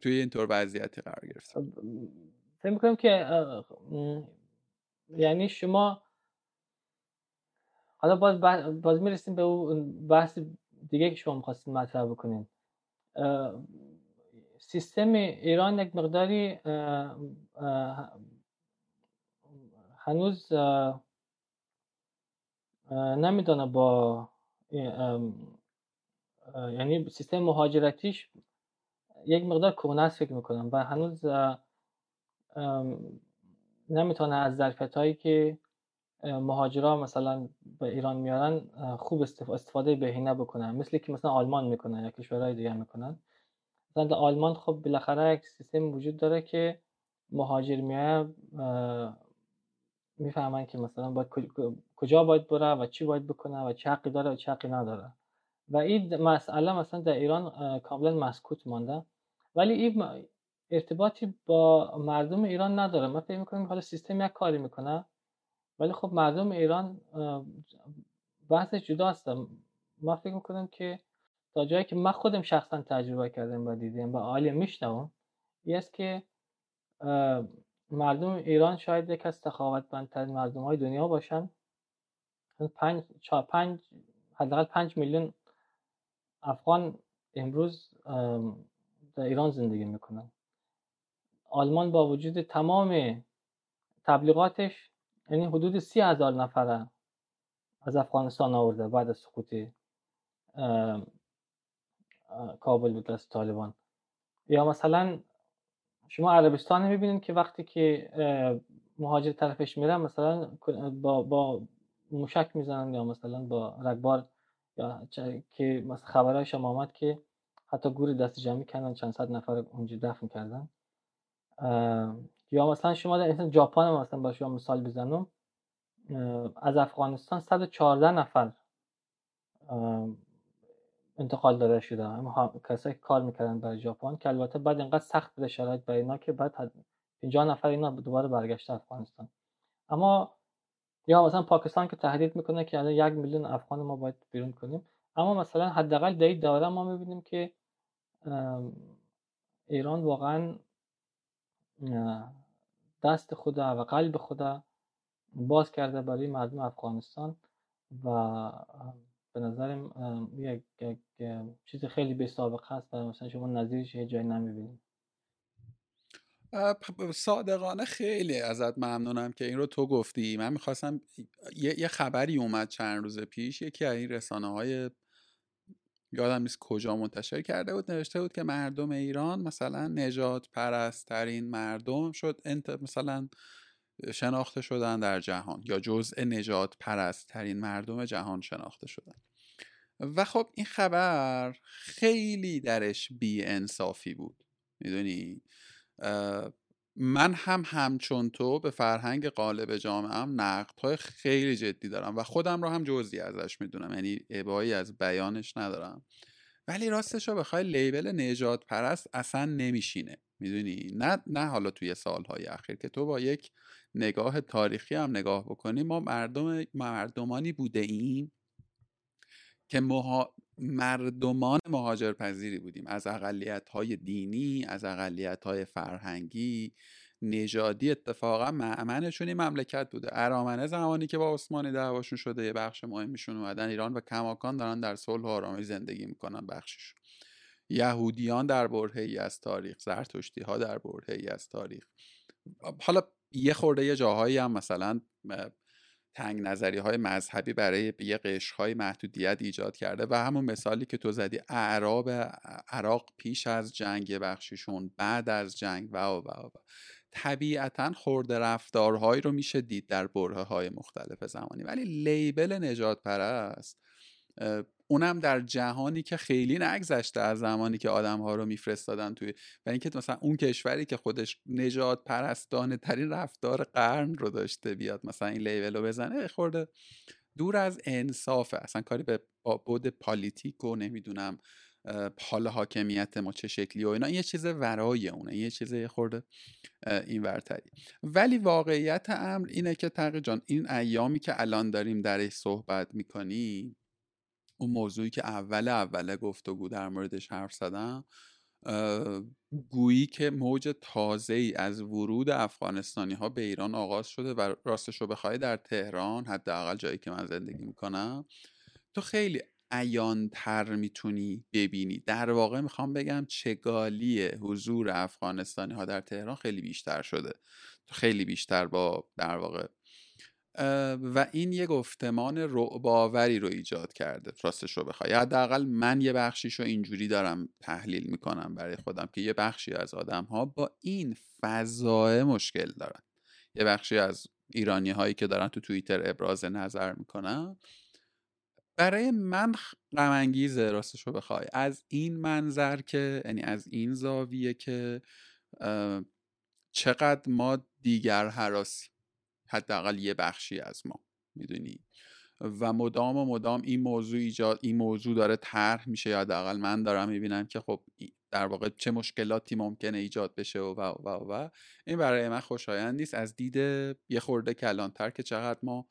توی اینطور وضعیتی قرار گرفته خب، فکر می‌کنم که یعنی شما حالا باز باز می‌رسیم به اون بحث دیگه که شما می‌خواستین مطرح بکنین. سیستم ایران یک مقداری هنوز نمیدانه با یعنی سیستم مهاجرتیش یک مقدار کهنه فکر می‌کنم و هنوز نمی‌تونه از ظرفیت هایی که مهاجرا مثلا به ایران میارن خوب استفاده بهینه بکنن. مثل که مثلا آلمان می‌کنن یا کشورهای دیگه می‌کنن. مثلا در آلمان خب بالاخره یک سیستم وجود داره که مهاجر میاد می‌فهمن که مثلا باید کجا باید بره و چی باید بکنه و چه حقی داره و چه حقی نداره. و این مسئله مثلا در ایران کاملا مسکوت مانده. ولی این ارتباطی با مردم ایران نداره من فکر می‌کنم حالا سیستم یک کاری می‌کنه. ولی خب مردم ایران بحثش جداست. من فکر می‌کنم که تا جایی که من خودم شخصا تجربه کردم و دیدم و عالی میشنوم این است که مردم ایران شاید یک از تخاوتمندترین مردم های دنیا باشن. پنج, پنج حداقل پنج میلیون افغان امروز در ایران زندگی می‌کنن. آلمان با وجود تمام تبلیغاتش یعنی حدود سی هزار نفره از افغانستان آورده بعد از سقوط کابل به دست طالبان. یا مثلا شما عربستان می‌بینید که وقتی که مهاجر طرفش میرن مثلا با, با موشک می‌زنن یا مثلا با رگبار یا که مثلا خبرهای شما آمد که حتی گور دست جمعی کردن چند صد نفر اونجا دفن کردن. یا مثلا شما در ژاپن مثلا با شما مثال بزنم. از افغانستان 114 نفر انتقال داده شده. هم کسایی که کار می‌کردن برای ژاپن که البته بعد اینقدر سخت بوده شرایط برای اینا که بعد 50 نفر اینا دوباره برگشته افغانستان. اما یا مثلا پاکستان که تهدید می‌کنه که الان یک میلیون افغان ما باید بیرون کنیم. اما مثلا حداقل در این دوره ما می‌بینیم که ایران واقعا دست خدا و قلب خدا باز کرده برای مردم افغانستان و به نظرم یک, یک چیز خیلی به سابقه هست و مثلا شما نظیرش یه جایی نمی‌بینید. صادقانه خیلی ازت ممنونم که این رو تو گفتی. من می‌خواستم یه،, یه خبری اومد چند روز پیش یکی از این رسانه های یادم نیست کجا منتشر کرده بود نوشته بود که مردم ایران مثلا نجات پرسترین مردم شد انت مثلا شناخته شدن در جهان یا جزء نجات پرسترین مردم جهان شناخته شدن. و خب این خبر خیلی درش بی انصافی بود. می‌دونی؟ من هم همچون تو به فرهنگ قالب جامعه هم نقد های خیلی جدی دارم و خودم رو هم جزئی ازش می‌دونم یعنی عبایی از بیانش ندارم. ولی راستش رو بخوای لیبل نجات پرست اصلا نمیشینه می‌دونی؟ نه نه حالا توی سالهای اخیر که تو با یک نگاه تاریخی هم نگاه بکنی ما مردم مردمانی بوده ایم که مردمان مهاجرپذیری بودیم. از اقلیت های دینی از اقلیت های فرهنگی نژادی اتفاقا معمنشون این مملکت بوده. ارامنه زمانی که با عثمانی دعواشون شده یه بخش مهمیشون اومدن ایران و کماکان دارن در صلح و زندگی می‌کنن بخشش یهودیان در برهه از تاریخ زرتشتی ها در برهه از تاریخ. حالا یه خورده یه جاهایی هم مثلا تنگ نظری های مذهبی برای یه قشرهای محدودیت ایجاد کرده و همون مثالی که تو زدی اعراب عراق پیش از جنگ بخشیشون بعد از جنگ و و و طبیعتا خورده رفتارهایی رو میشه دید در بره های مختلف زمانی. ولی لیبل نجات پرست اونم در جهانی که خیلی نگذشته از زمانی که آدم ها رو میفرستادن توی و اینکه مثلا اون کشوری که خودش نجات پرستانه ترین رفتار قرن رو داشته بیاد مثلا این لیول رو بزنه خورده دور از انصافه اصلا کاری به بود پالیتیک و نمی‌دونم حال حاکمیت ما چه شکلی و اینا یه چیز ورای اونه یه چیز خورده این ورتری. ولی واقعیت امر اینه که تقی جان این ایامی که الان داریم درش صحبت می‌کنیم اون موضوعی که اول اول گفتگو در موردش حرف زدم گویی که موج تازه ای از ورود افغانستانی ها به ایران آغاز شده و راستش رو بخوای در تهران حداقل جایی که من زندگی می‌کنم تو خیلی تر می‌تونی ببینی. در واقع می‌خوام بگم چگالی حضور افغانستانی ها در تهران خیلی بیشتر شده. خیلی بیشتر با در واقع و این یه گفتمان رعباوری رو ایجاد کرده. راستش رو بخوای. حداقل من یه بخشیش رو اینجوری دارم تحلیل می‌کنم برای خودم که یه بخشی از آدم ها با این فضای مشکل دارن. یه بخشی از ایرانی هایی که دارن تو توییتر ابراز نظر می‌کنن. برای من غم انگیزه راستش رو بخوای. از این منظر که یعنی از این زاویه که چقدر ما دیگر حراسی حداقل یه بخشی از ما می‌دونی؟ و مدام و مدام این موضوع ایجاد این موضوع داره طرح میشه. یا حداقل من دارم می‌بینم که خب در واقع چه مشکلاتی ممکنه ایجاد بشه و و و, و. این برای من خوشایند نیست. از دید یه خورده کلانتر که چقدر ما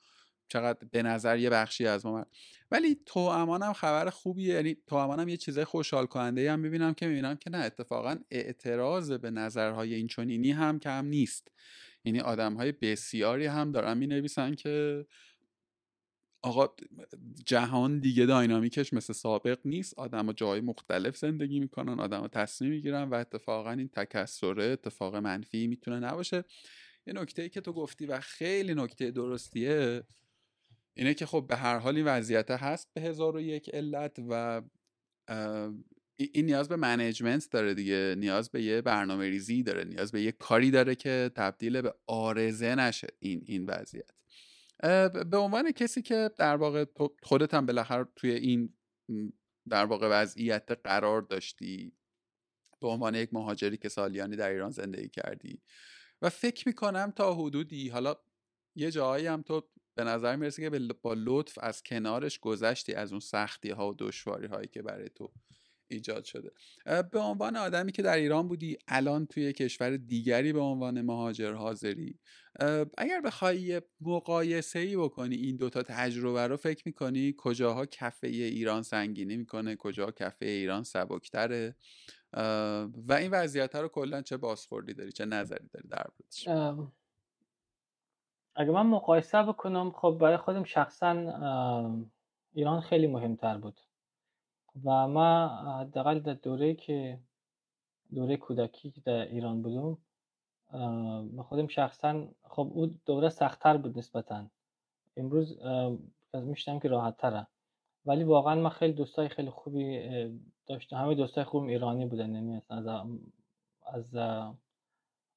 چقدر به نظر یه بخشی از ما ولی تو امانم خبر خوبیه. یعنی تو امانم یه چیزای خوشحال کننده هم می‌بینم که می‌بینم که نه اتفاقا اعتراض به نظرهای این چنینی هم کم نیست. یعنی آدم های بسیاری هم دارن می نویسن که آقا جهان دیگه داینامیکش مثل سابق نیست. آدم جای مختلف زندگی می‌کنن آدم تصمیم می‌گیرن و اتفاقا این تکسره اتفاق منفی می‌تونه نباشه. یه نکته ای که تو گفتی و خیلی نکته درستیه اینه که خب به هر حال این وضعیت هست به هزار و یک علت و این نیاز به منیجمنت داره دیگه نیاز به یه برنامه ریزی داره نیاز به یه کاری داره که تبدیل به آرزه نشه این این وضعیت. به عنوان کسی که در واقع خودت هم بالاخره توی این در واقع وضعیت قرار داشتی به عنوان یک مهاجری که سالیانی در ایران زندگی کردی و فکر می‌کنم تا حدودی حالا یه جایی هم تو به نظر می‌رسه که با لطف از کنارش گذشتی از اون سختی ها و دشواری هایی که برای تو ایجاد شده. به عنوان آدمی که در ایران بودی الان توی کشور دیگری به عنوان مهاجر حاضری اگر بخوای مقایسه ای بکنی این دوتا تجربه رو فکر می‌کنی کجاها کفه ایران سنگینی می‌کنه کجا کفه ایران سبکتره؟ و این وضعیت رو کلا چه بازخوردی داری چه نظری داری در اگه من مقایسه بکنم خب برای خودم شخصا ایران خیلی مهمتر بود. و ما حداقل در دوره که دوره کودکی که در ایران بودم به خودم شخصا خب او دوره سختتر بود نسبتا. امروز از میشتم که راحت تره ولی واقعا من خیلی دوستای خیلی خوبی داشتم همه دوستای خوبم ایرانی بودن. یعنی از از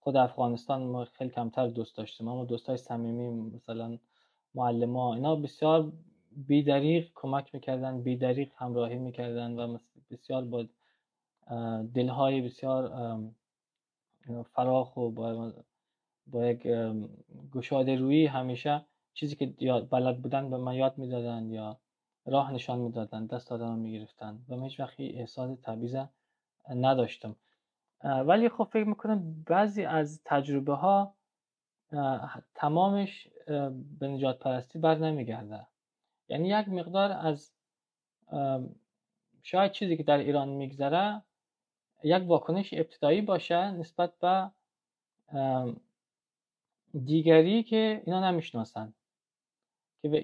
خود افغانستان ما خیلی کمتر دوست داشتیم. اما دوستای صمیمی مثلا معلم اینا بسیار بیدریق کمک می‌کردن بیدریق همراهی می‌کردن و بسیار با دلهای بسیار فراخ و با, با یک گشاده روی همیشه چیزی که بلد بودن به من یاد می‌دادن یا راه نشان می‌دادن دست آدم می‌گرفتن و من هیچ احساس تبعیض نداشتم. ولی خب فکر می‌کنم بعضی از تجربه ها تمامش به نجات پرستی بر نمیگرده یعنی یک مقدار از شاید چیزی که در ایران میگذره یک واکنش ابتدایی باشه نسبت به دیگری که اینا نمی‌شناسن. که به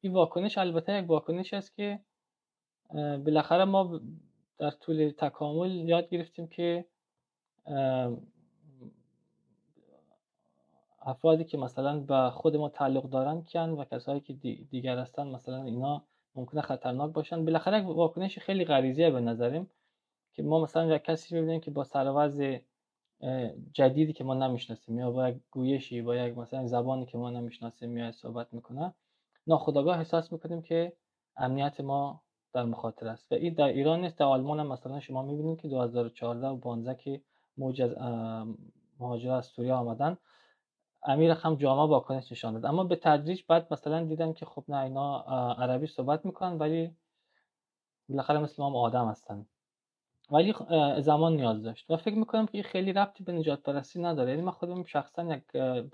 این واکنش البته یک واکنش است که بالاخره ما در طول تکامل یاد گرفتیم که افرادی که مثلا به خود ما تعلق دارن کن و کسایی که دیگر هستن مثلا اینا ممکنه خطرناک باشن. بالاخره یک واکنش خیلی غریزیه به نظریم که ما مثلا کسی ببینیم که با سر جدیدی که ما نمی‌شناسیم یا با یک گویشی با یک مثلا زبانی که ما نمی‌شناسیم میاد صحبت می‌کنه ناخداگاه احساس می‌کنیم که امنیت ما در مخاطر است. و این در ایران نیست در آلمان هم مثلا شما می‌بینید که 2014 و 15 که موج از مهاجرت از سوریه آمدن امیر هم جامعه واکنش نشان داد. اما به تدریج بعد مثلا دیدن که خب نه اینا عربی صحبت می‌کنن ولی بالاخره مثل ما آدم هستن. ولی زمان نیاز داشت. و فکر می‌کنم که خیلی ربطی به نجات پرستی نداره. یعنی من خودم شخصا یک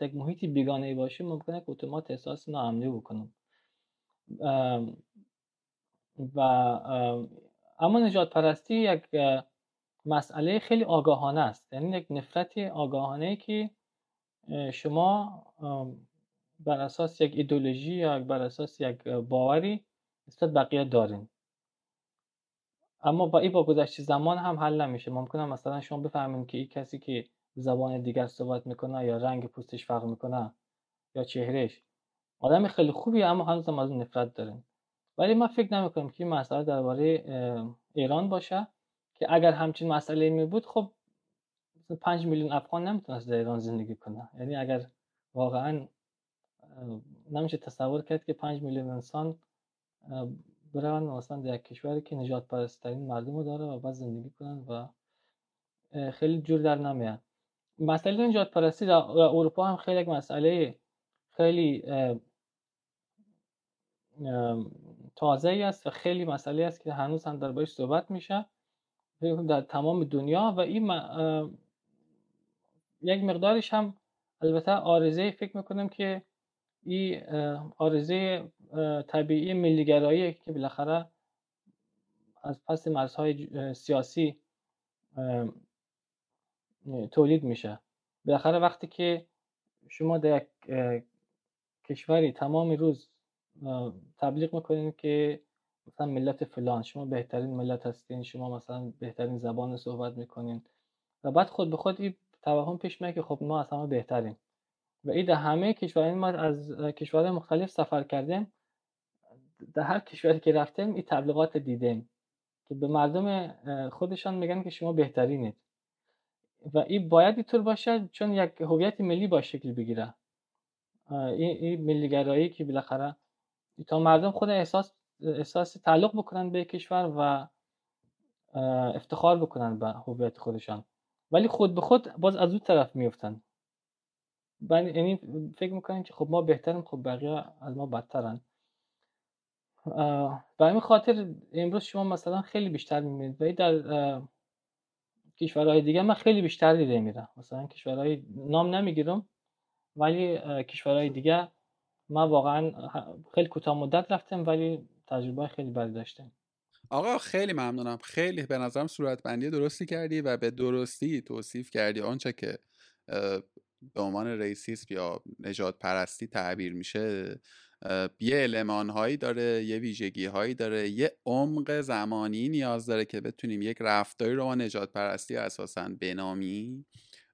یک محیطی بیگانه ای باشیم ممکنه که اتومات احساس ناامنی بکنم. و اما نجات پرستی یک مسئله خیلی آگاهانه است. یعنی یک نفرت آگاهانه که شما بر اساس یک ایدولوژی یا بر اساس یک باوری نسبت بقیه دارین. اما با این با گذشت زمان هم حل نمیشه. ممکنه مثلا شما بفهمین که این کسی که زبان دیگر صحبت می‌کنه یا رنگ پوستش فرق می‌کنه یا چهرهش آدم خیلی خوبیه اما هنوز هم از اون نفرت دارین. ولی ما فکر نمی‌کنیم که این مسئله درباره ایران باشه که اگر همچین مسئله می بود خب 5 میلیون افغان نمی‌تونست در ایران زندگی کنه یعنی اگر واقعا نمیشه تصور کرد که 5 میلیون انسان برن مثلا در یک کشوری که نجات پرستترین مردم رو داره و بعد زندگی کنن و خیلی جور در نمیاد. مسئله نجات پرستی در اروپا هم خیلی یک مسئله خیلی تازه است و خیلی مسئله است که هنوز هم در باش صحبت میشه. در تمام دنیا و این یک مقدارش هم البته آرزه فکر می‌کنم که این آرزه طبیعی ملیگرایی که بالاخره از پس مرزهای سیاسی تولید میشه. بالاخره وقتی که شما در یک کشوری تمام روز تبلیغ می‌کنین که مثلا ملت فلان شما بهترین ملت هستین شما مثلا بهترین زبان صحبت می‌کنین و بعد خود به خود این توهم پیش میاد که خب ما از همه بهترین و این در همه کشورهای ما از کشورهای مختلف سفر کردیم در هر کشوری که رفتیم این تبلیغات دیدیم که به مردم خودشان میگن که شما بهترینید. و این باید اینطور باشه چون یک هویت ملی با شکل بگیره. این, این ملیگرایی که بالاخره تا مردم خود احساس احساس تعلق بکنن به کشور و افتخار بکنن به هویت خودشان. ولی خود به خود باز از اون طرف میفتن یعنی فکر می‌کنن که خب ما بهتریم خب بقیه از ما بدترن. به همین خاطر امروز شما مثلا خیلی بیشتر می‌بینید. و در کشورهای دیگه من خیلی بیشتر دیده میرم. مثلا کشورهای نام نمی‌گیرم ولی کشورهای دیگه ما واقعا خیلی کوتاه مدت رفتم ولی تجربه خیلی بدی داشتم. آقا خیلی ممنونم. خیلی به نظرم صورت بندی درستی کردی و به درستی توصیف کردی. آنچه که به عنوان ریسیسم یا نجات پرستی تعبیر میشه یه علمان هایی داره یه ویژگی هایی داره یه عمق زمانی نیاز داره که بتونیم یک رفتاری رو ما نجات پرستی اساسا بنامیم.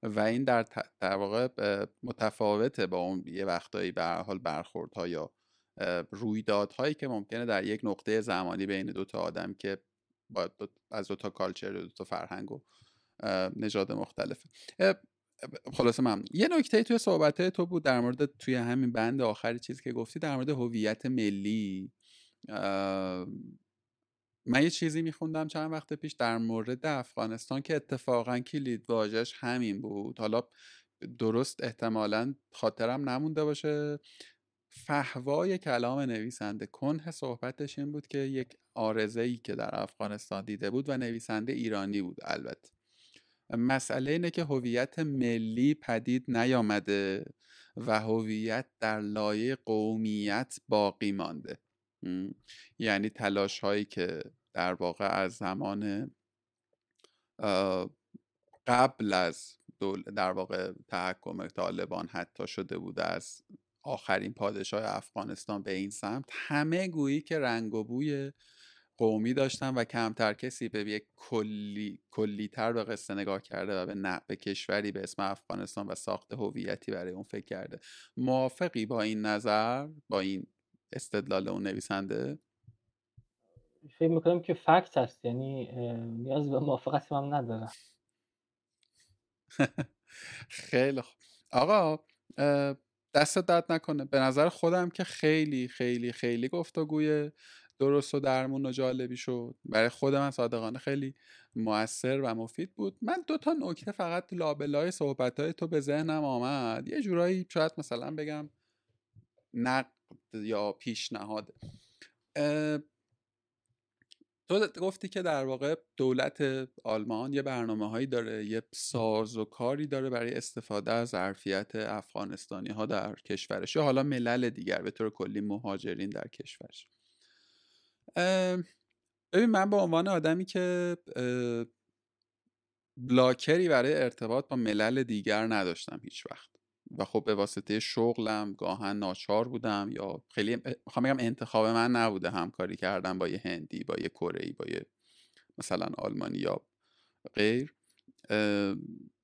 و این در, در واقع متفاوته با اون یه وقتایی به حال برخوردها یا رویدادهایی که ممکنه در یک نقطه زمانی بین دو تا آدم که با از دو تا کالچر دو تا فرهنگ و نژاد مختلفه خلاصه ممنون. یه نکته توی صحبت تو بود در مورد توی همین بند آخری چیزی که گفتی در مورد هویت ملی. من یه چیزی میخوندم چند وقت پیش در مورد افغانستان که اتفاقا کلید واژش همین بود. حالا درست احتمالا خاطرم نمونده باشه. فهوای کلام نویسنده. کنه صحبتش این بود که یک آرزه که در افغانستان دیده بود و نویسنده ایرانی بود البته. مسئله اینه که هویت ملی پدید نیامده و هویت در لایه قومیت باقی مانده. یعنی تلاش هایی که در واقع از زمان قبل از دول در واقع تحکم طالبان حتی شده بوده از آخرین پادشاه افغانستان به این سمت همه گویی که رنگ و بوی قومی داشتن و کمتر کسی به یک کلی کلیتر به قصه نگاه کرده و به نه به کشوری به اسم افغانستان و ساخت هویتی برای اون فکر کرده. موافقی با این نظر؟ با این استدلال اون نویسنده؟ فکر می‌کنم که فکت هست یعنی نیاز به موافقت هم ندارم. خیلی خوب. آقا دست درد نکنه. به نظر خودم که خیلی خیلی خیلی گفتگوی درست و درمون و جالبی شد. برای خود من صادقانه خیلی موثر و مفید بود. من دو تا نکته فقط لابلای صحبت های تو به ذهنم آمد. یه جورایی شاید مثلا بگم نقد یا پیشنهاد. تو گفتی که در واقع دولت آلمان یه برنامه هایی داره یه ساز و کاری داره برای استفاده از ظرفیت افغانستانی ها در کشورش یا حالا ملل دیگر به طور کلی مهاجرین در کشورش. ببین من به عنوان آدمی که بلاکری برای ارتباط با ملل دیگر نداشتم هیچ وقت. و خب به واسطه شغلم گاهن ناچار بودم یا خیلی می‌خوام بگم انتخاب من نبوده همکاری کردم با یه هندی با یه کره با یه مثلا آلمانی یا غیر.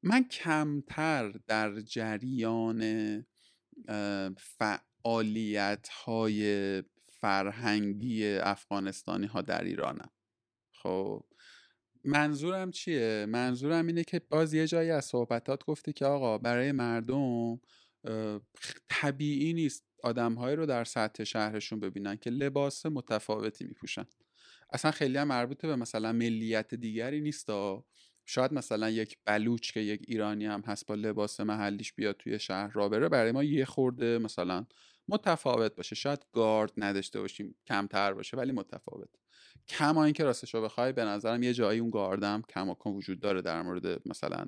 من کمتر در جریان فعالیت های فرهنگی افغانستانی ها در ایرانم. خب منظورم چیه؟ منظورم اینه که باز یه جایی از صحبتات گفتی که آقا برای مردم طبیعی نیست آدمهایی رو در سطح شهرشون ببینن که لباس متفاوتی میپوشن. اصلا خیلی هم مربوط به مثلا ملیت دیگری نیست شاید مثلا یک بلوچ که یک ایرانی هم هست با لباس محلیش بیاد توی شهر را بره برای ما یه خورده مثلا متفاوت باشه. شاید گارد نداشته باشیم کمتر باشه ولی متفاوت. کما اینکه راستش رو بخوای به نظرم یه جایی اون گاردم کماکان وجود داره در مورد مثلا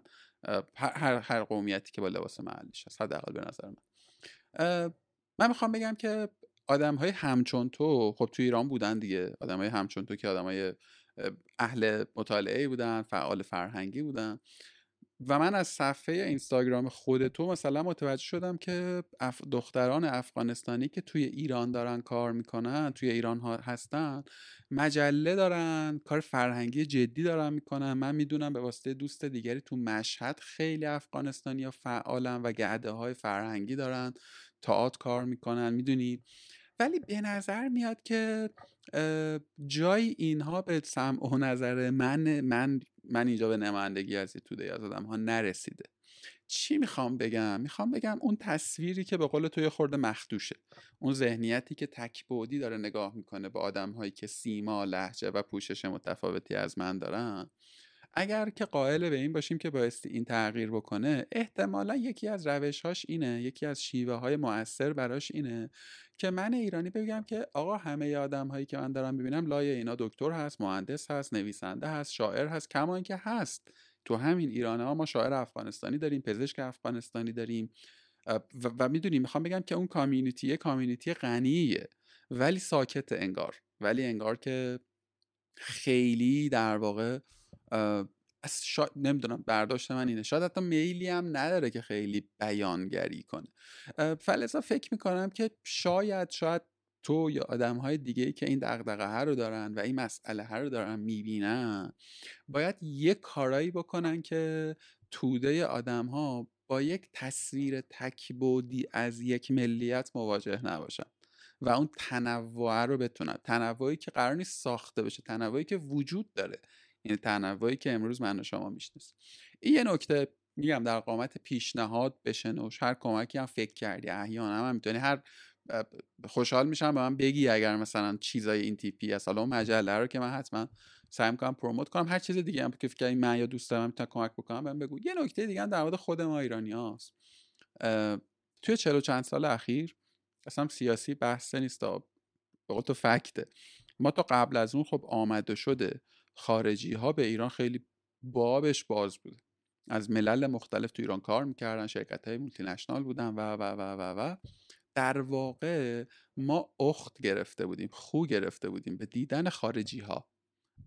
هر هر قومیتی که با لباس محلیش هست حداقل به نظر من. من می‌خوام بگم که آدم های همچون تو خب تو ایران بودن دیگه. آدم های همچون تو که آدم های اهل مطالعه بودن فعال فرهنگی بودن. و من از صفحه اینستاگرام خود تو مثلا متوجه شدم که دختران افغانستانی که توی ایران دارن کار می‌کنن توی ایران ها هستن مجله دارن کار فرهنگی جدی دارن می‌کنن. من می‌دونم به واسطه دوست دیگری تو مشهد خیلی افغانستانی ها فعالن و گعده های فرهنگی دارن تئاتر کار می‌کنن می‌دونی؟ ولی به نظر میاد که جای اینها به سمع و نظر من من من اینجا به نمایندگی از توده از آدم ها نرسیده. چی می‌خوام بگم؟ می‌خوام بگم اون تصویری که به قول توی خورده مخدوشه. اون ذهنیتی که تکبودی داره نگاه می‌کنه به آدم هایی که سیما لحجه و پوشش متفاوتی از من دارن. اگر که قائل به این باشیم که بایستی این تغییر بکنه احتمالا یکی از روشهاش اینه یکی از شیوه های مؤثر براش اینه که من ایرانی بگم که آقا همه آدم هایی که من دارم ببینم لای اینا دکتر هست مهندس هست نویسنده هست شاعر هست کما اینکه هست. تو همین ایران ها ما شاعر افغانستانی داریم پزشک افغانستانی داریم. و, و می‌دونیم می‌خوام بگم که اون کامیونیتی کامیونیتی غنیه. ولی ساکت انگار. ولی انگار که خیلی در واقع شا... نمی‌دونم برداشت من اینه. شاید حتی میلی هم نداره که خیلی بیانگری کنه. فلزا فکر می‌کنم که شاید شاید تو یا آدم های دیگه که این دقدقه ها رو دارن و این مسئله ها رو دارن می‌بینن باید یک کارایی بکنن که توده آدم ها با یک تصویر تکبودی از یک ملیت مواجه نباشن و اون تنوع رو بتونن. تنوعی که قرار نیست ساخته بشه تنوعی که وجود داره. این تنوعی که امروز من و شما می‌شناسیم. این یه نکته میگم در قامت پیشنهاد بشنوش هر کمکی هم فکر کردی احیانا هم می‌تونی هر خوشحال میشم به من بگی اگر مثلا چیزای این تیپی هست. حالا مجله رو که من حتما سعی می‌کنم پروموت کنم. هر چیز دیگه هم که فکر من یا دوست دارم می‌تونم کمک بکنم بهم بگو. یه نکته دیگه هم در مورد خود ما ایرانی هاست. توی چلو چند سال اخیر اصلا سیاسی بحث نیست به تو فکته. ما تا قبل از اون خب آمده شده خارجی ها به ایران خیلی بابش باز بود. از ملل مختلف تو ایران کار می‌کردن شرکت های مولتی نشنال بودن و و و و و. در واقع ما اخت گرفته بودیم خو گرفته بودیم به دیدن خارجی ها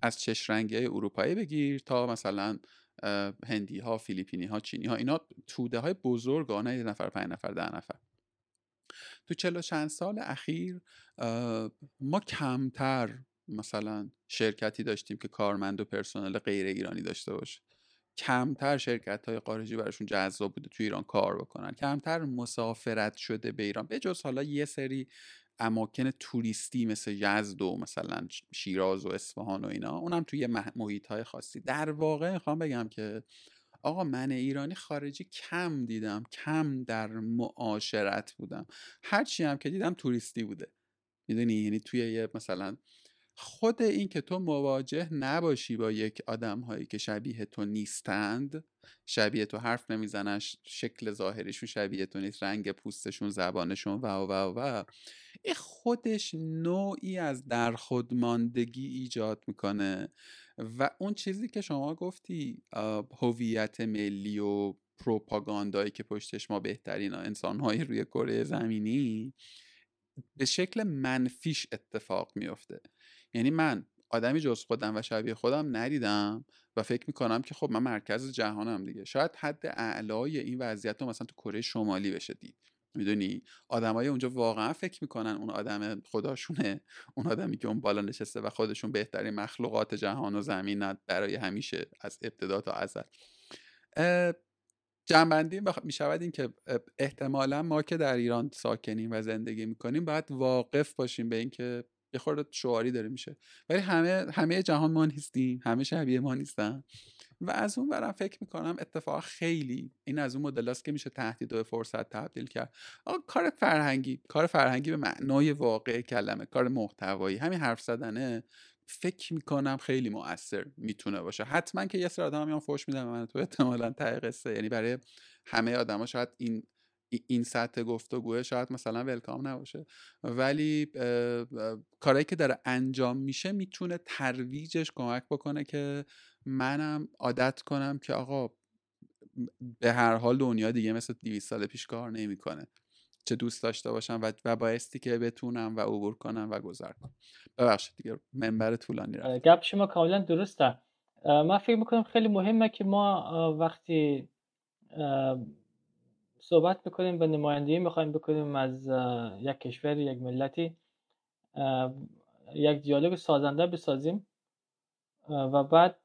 از چش رنگی های اروپایی بگیر تا مثلا هندی ها فیلیپینی ها چینی ها اینا توده های بزرگ یه نفر پنج نفر ده نفر. تو چلو چند سال اخیر ما کمتر مثلا شرکتی داشتیم که کارمند و پرسنل غیر ایرانی داشته باشه. کمتر شرکت های خارجی براشون جذاب بوده تو ایران کار بکنن. کمتر مسافرت شده به ایران. به جز حالا یه سری اماکن توریستی مثل یزد و مثلا شیراز و اصفهان و اینا اونم توی محیط های خاصی. در واقع می‌خوام بگم که آقا من ایرانی خارجی کم دیدم کم در معاشرت بودم. هرچی هم که دیدم توریستی بوده. می‌دونی؟ یعنی توی یه مثلا خود این که تو مواجه نباشی با یک آدم هایی که شبیه تو نیستند شبیه تو حرف نمی‌زنن شکل ظاهریشون شبیه تو نیست رنگ پوستشون زبانشون و و و این خودش نوعی از در خودماندگی ایجاد می‌کنه. و اون چیزی که شما گفتی هویت ملی و پروپاگاندایی که پشتش ما بهترین انسانهایی روی کره زمینی به شکل منفیش اتفاق میفته یعنی من آدمی جز خودم و شبیه خودم ندیدم و فکر می‌کنم که خب من مرکز جهانم دیگه. شاید حد اعلای این وضعیت رو مثلا تو کره شمالی بشه دید. می‌دونی؟ آدمای اونجا واقعا فکر می‌کنن اون آدم خداشونه اون آدمی که اون بالا نشسته و خودشون بهترین مخلوقات جهان و زمین برای همیشه از ابتدا تا ازل. جنبندی می شود این که احتمالا ما که در ایران ساکنیم و زندگی می‌کنیم باید واقف باشیم به اینکه یه خورده شعاری داره میشه. ولی همه همه جهان ما نیستیم همه شبیه ما نیستن. و از اون برم فکر می‌کنم اتفاق خیلی این از اون مدل که میشه تهدید و فرصت تبدیل کرد. آقا کار فرهنگی کار فرهنگی به معنای واقع کلمه کار محتوایی همین حرف زدنه فکر می‌کنم خیلی مؤثر می‌تونه باشه. حتما که یه سری آدم میان فوش میدن من تو احتمالا ته قصه. یعنی برای همه آدما شاید این این سطح گفتگوه شاید مثلا ولکام نباشه. ولی کارهایی که داره انجام میشه می‌تونه ترویجش کمک بکنه که منم عادت کنم که آقا به هر حال دنیا دیگه مثل 200 سال پیش کار نمی‌کنه. چه دوست داشته باشم و, و بایستی که بتونم و عبور کنم و گذر کنم. ببخشید دیگه منبر طولانی رفت. گپ شما کاملا درسته. من فکر می‌کنم خیلی مهمه که ما وقتی صحبت بکنیم و نمایندگی می‌خوایم بکنیم از یک کشور یک ملتی. یک دیالوگ سازنده بسازیم. و بعد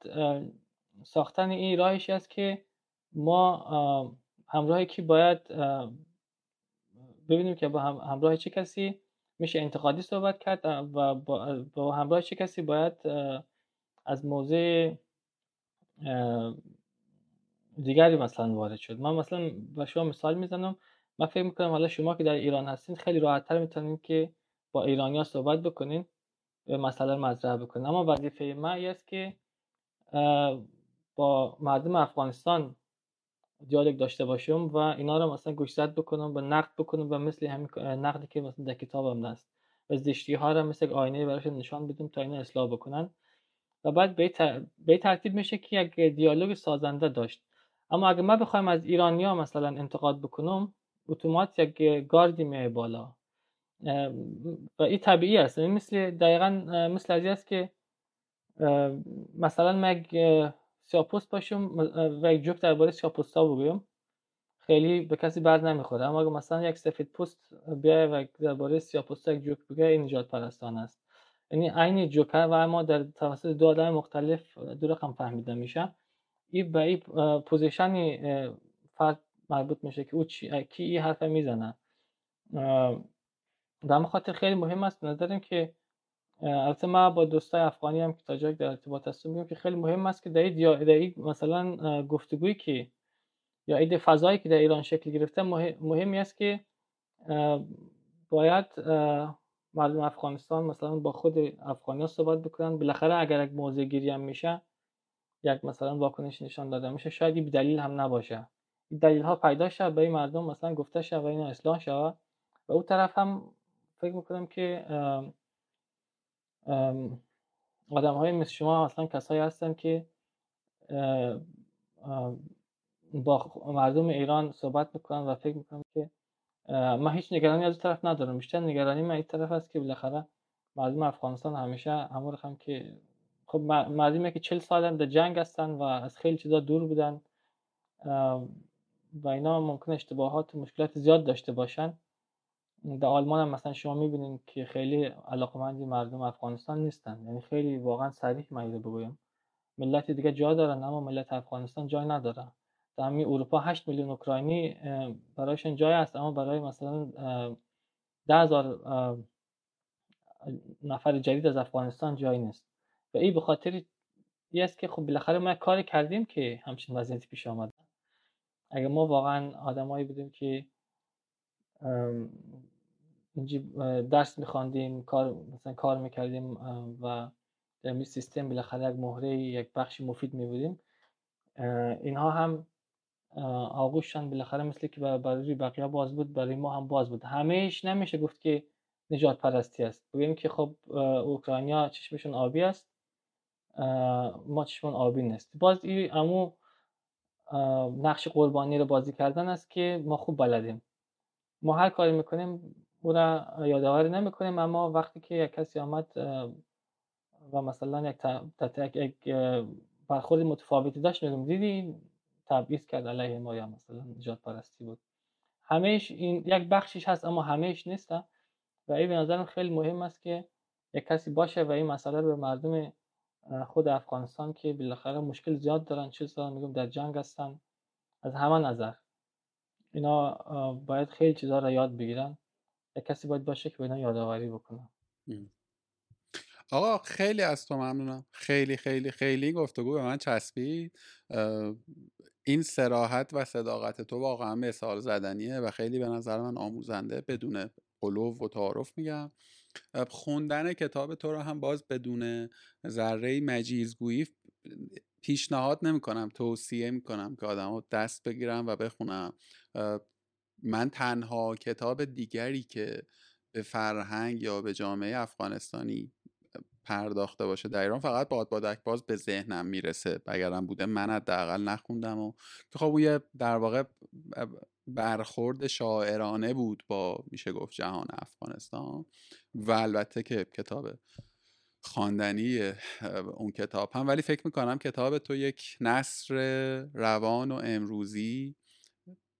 ساختن این راهش است که ما همراه کی باید ببینیم که با همراه چه کسی میشه انتقادی صحبت کرد و با همراه چه کسی باید از موضع دیگری مثلا وارد شد. من مثلا با شما مثال می‌زنم. من فکر می‌کنم حالا شما که در ایران هستین خیلی راحتتر می‌تونین که با ایرانیا صحبت بکنین و مسئله مطرح بکنین. اما وظیفه من است که با مردم افغانستان دیالوگ داشته باشم و اینا رو مثلا گوشزد بکنم و نقد بکنم و مثل همین نقدی که مثلا در کتابم هست. و زشتی ها رو مثل آینه براش نشان بدم تا اینا اصلاح بکنن. و بعد به ترتیب میشه که یک دیالوگ سازنده داشت. اما اگر من بخوایم از ایرانیا مثلا انتقاد بکنم اتومات یک گاردی میای بالا. و این طبیعی است. این مثل دقیقا مثل از است که مثلا من یک سیاپوست باشم و یک جوک درباره سیاپوستا بگویم خیلی به کسی بر نمی‌خوره. اما اگر مثلا یک سفید پوست بیای و درباره سیاپوستا یک جوک بگه این نجات پرستان است. یعنی عین جوکر و اما در توسط دو آدم مختلف دو رقم فهمیده میشه. این به این پوزیشنی فرد مربوط میشه که او چی کی این حرف می‌زنه. در خاطر خیلی مهم است نظرم که البته ما با دوستای افغانی هم که تا در ارتباط هستم میگم که خیلی مهم است که در این مثلا گفتگویی که یا این فضایی که در ایران شکل گرفته مهمی است که باید مردم افغانستان مثلا با خود افغانی صحبت بکنن. بالاخره اگر یک موضع گیری هم میشه یک مثلا واکنش نشان داده میشه شاید این دلیل هم نباشه. این دلیل ها پیدا شد به مردم مثلا گفته شد و این اصلاح شود و اون طرف هم فکر می‌کنم که آدم های مثل شما اصلا کسایی هستن که با مردم ایران صحبت می‌کنن و فکر می‌کنم که من هیچ نگرانی از طرف ندارم. بیشتر نگرانی من این طرف است که بالاخره مردم افغانستان همیشه همون هم که خب مردمی که چل سال در جنگ هستن و از خیلی چیزا دور بودن و اینا ممکن اشتباهات و مشکلات زیاد داشته باشن. در آلمان هم مثلا شما می‌بینید که خیلی علاقمندی مردم افغانستان نیستن. یعنی خیلی واقعا صریح من بگویم. ملت دیگه جا دارن اما ملت افغانستان جای ندارن در همین اروپا 8 میلیون اوکراینی برایشون جای است اما برای مثلا ده هزار نفر جدید از افغانستان جای نیست. و این به خاطر است که خب بالاخره ما کاری کردیم که همچین وضعیتی پیش آمده اگه ما واقعا آدمایی بودیم که درس میخواندیم کار مثلا کار می‌کردیم و در سیستم بالاخره یک مهره یک بخش مفید میبودیم اینها هم آغوششان بالاخره مثل که برای بقیه باز بود برای ما هم باز بود. همهش نمیشه گفت که نجات پرستی است. بگیم که خب اوکراینیا چشمشون آبی است. ما چشمون آبی نیست. باز این امو نقش قربانی رو بازی کردن است که ما خوب بلدیم. ما هر کاری می‌کنیم او را یادآوری نمی‌کنیم اما وقتی که یک کسی آمد و مثلا یک, یک برخورد متفاوتی داشت میگم دیدی تبعیض کرد علیه ما یا مثلا نجات پرستی بود. همیش این یک بخشش هست اما همیش نیست و این به نظرم خیلی مهم است که یک کسی باشه و این مسئله رو به مردم خود افغانستان که بالاخره مشکل زیاد دارن چه دارن میگم در جنگ هستن. از همه نظر. اینا باید خیلی چیزها را یاد بگیرن. یک کسی باید باشه که به اینا یادآوری بکنه. آقا خیلی از تو ممنونم. خیلی خیلی خیلی گفتگو به من چسبید. این سراحت و صداقت تو واقعا مثال زدنیه و خیلی به نظر من آموزنده بدون قلوب و تعارف میگم. خوندن کتاب تو رو هم باز بدون ذره مجیزگویی پیشنهاد نمی‌کنم توصیه می‌کنم که آدم دست بگیرم و بخونم. من تنها کتاب دیگری که به فرهنگ یا به جامعه افغانستانی پرداخته باشه در ایران فقط باد بادک باز به ذهنم می‌رسه. اگرم بوده من حداقل نخوندم و که خب اون در واقع برخورد شاعرانه بود با میشه گفت جهان افغانستان و البته که کتاب خواندنی اون کتاب هم. ولی فکر می‌کنم کتاب تو یک نصر روان و امروزی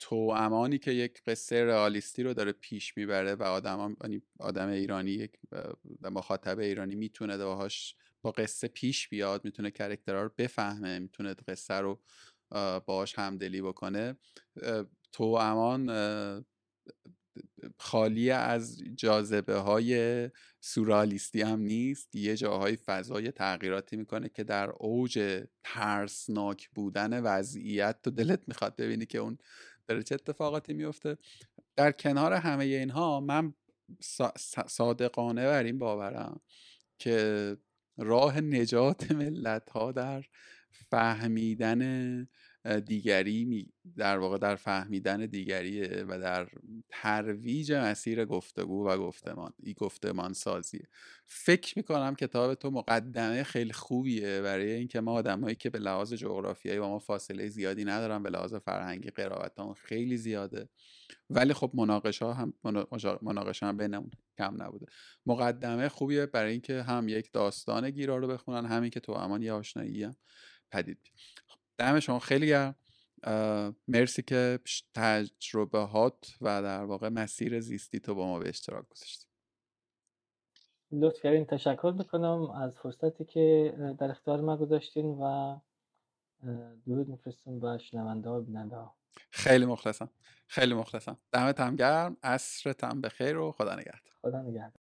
تو امانی که یک قصه رئالیستی رو داره پیش می‌بره و آدم, یعنی آدم ایرانی یک مخاطب ایرانی می‌تونه باهاش با قصه پیش بیاد می‌تونه کرکترها رو بفهمه می‌تونه قصه رو باهاش همدلی بکنه. تو امان خالی از جاذبه های سورالیستی هم نیست. یه جاهای فضای تغییراتی می‌کنه که در اوج ترسناک بودن وضعیت تو دلت می‌خواد ببینی که اون داره چه اتفاقاتی میفته در کنار همه اینها من صادقانه بر این باورم که راه نجات ملت ها در فهمیدن دیگری در واقع در فهمیدن دیگریه و در ترویج مسیر گفتگو و گفتمان ای گفتمان سازیه فکر می‌کنم کتاب تو مقدمه خیلی خوبیه برای اینکه ما آدمایی که به لحاظ جغرافیایی با ما فاصله زیادی ندارن به لحاظ فرهنگی قرائت خیلی زیاده. ولی خب مناقشه هم مناقشه هم بینمون کم نبوده. مقدمه خوبیه برای اینکه هم یک داستان گیرا رو بخونن همین که تو امان یه آشنایی هم پدید دم شما خیلی گرم. مرسی که تجربه هات و در واقع مسیر زیستی تو با ما به اشتراک گذاشتی. لطف کردین. تشکر می‌کنم از فرصتی که در اختیار ما گذاشتین و درود میفرستم به شنونده و بیننده ها. خیلی مخلصم. خیلی مخلصم. دمت هم گرم. عصرت هم بخیر و خدا نگهدار. خدا نگهدار.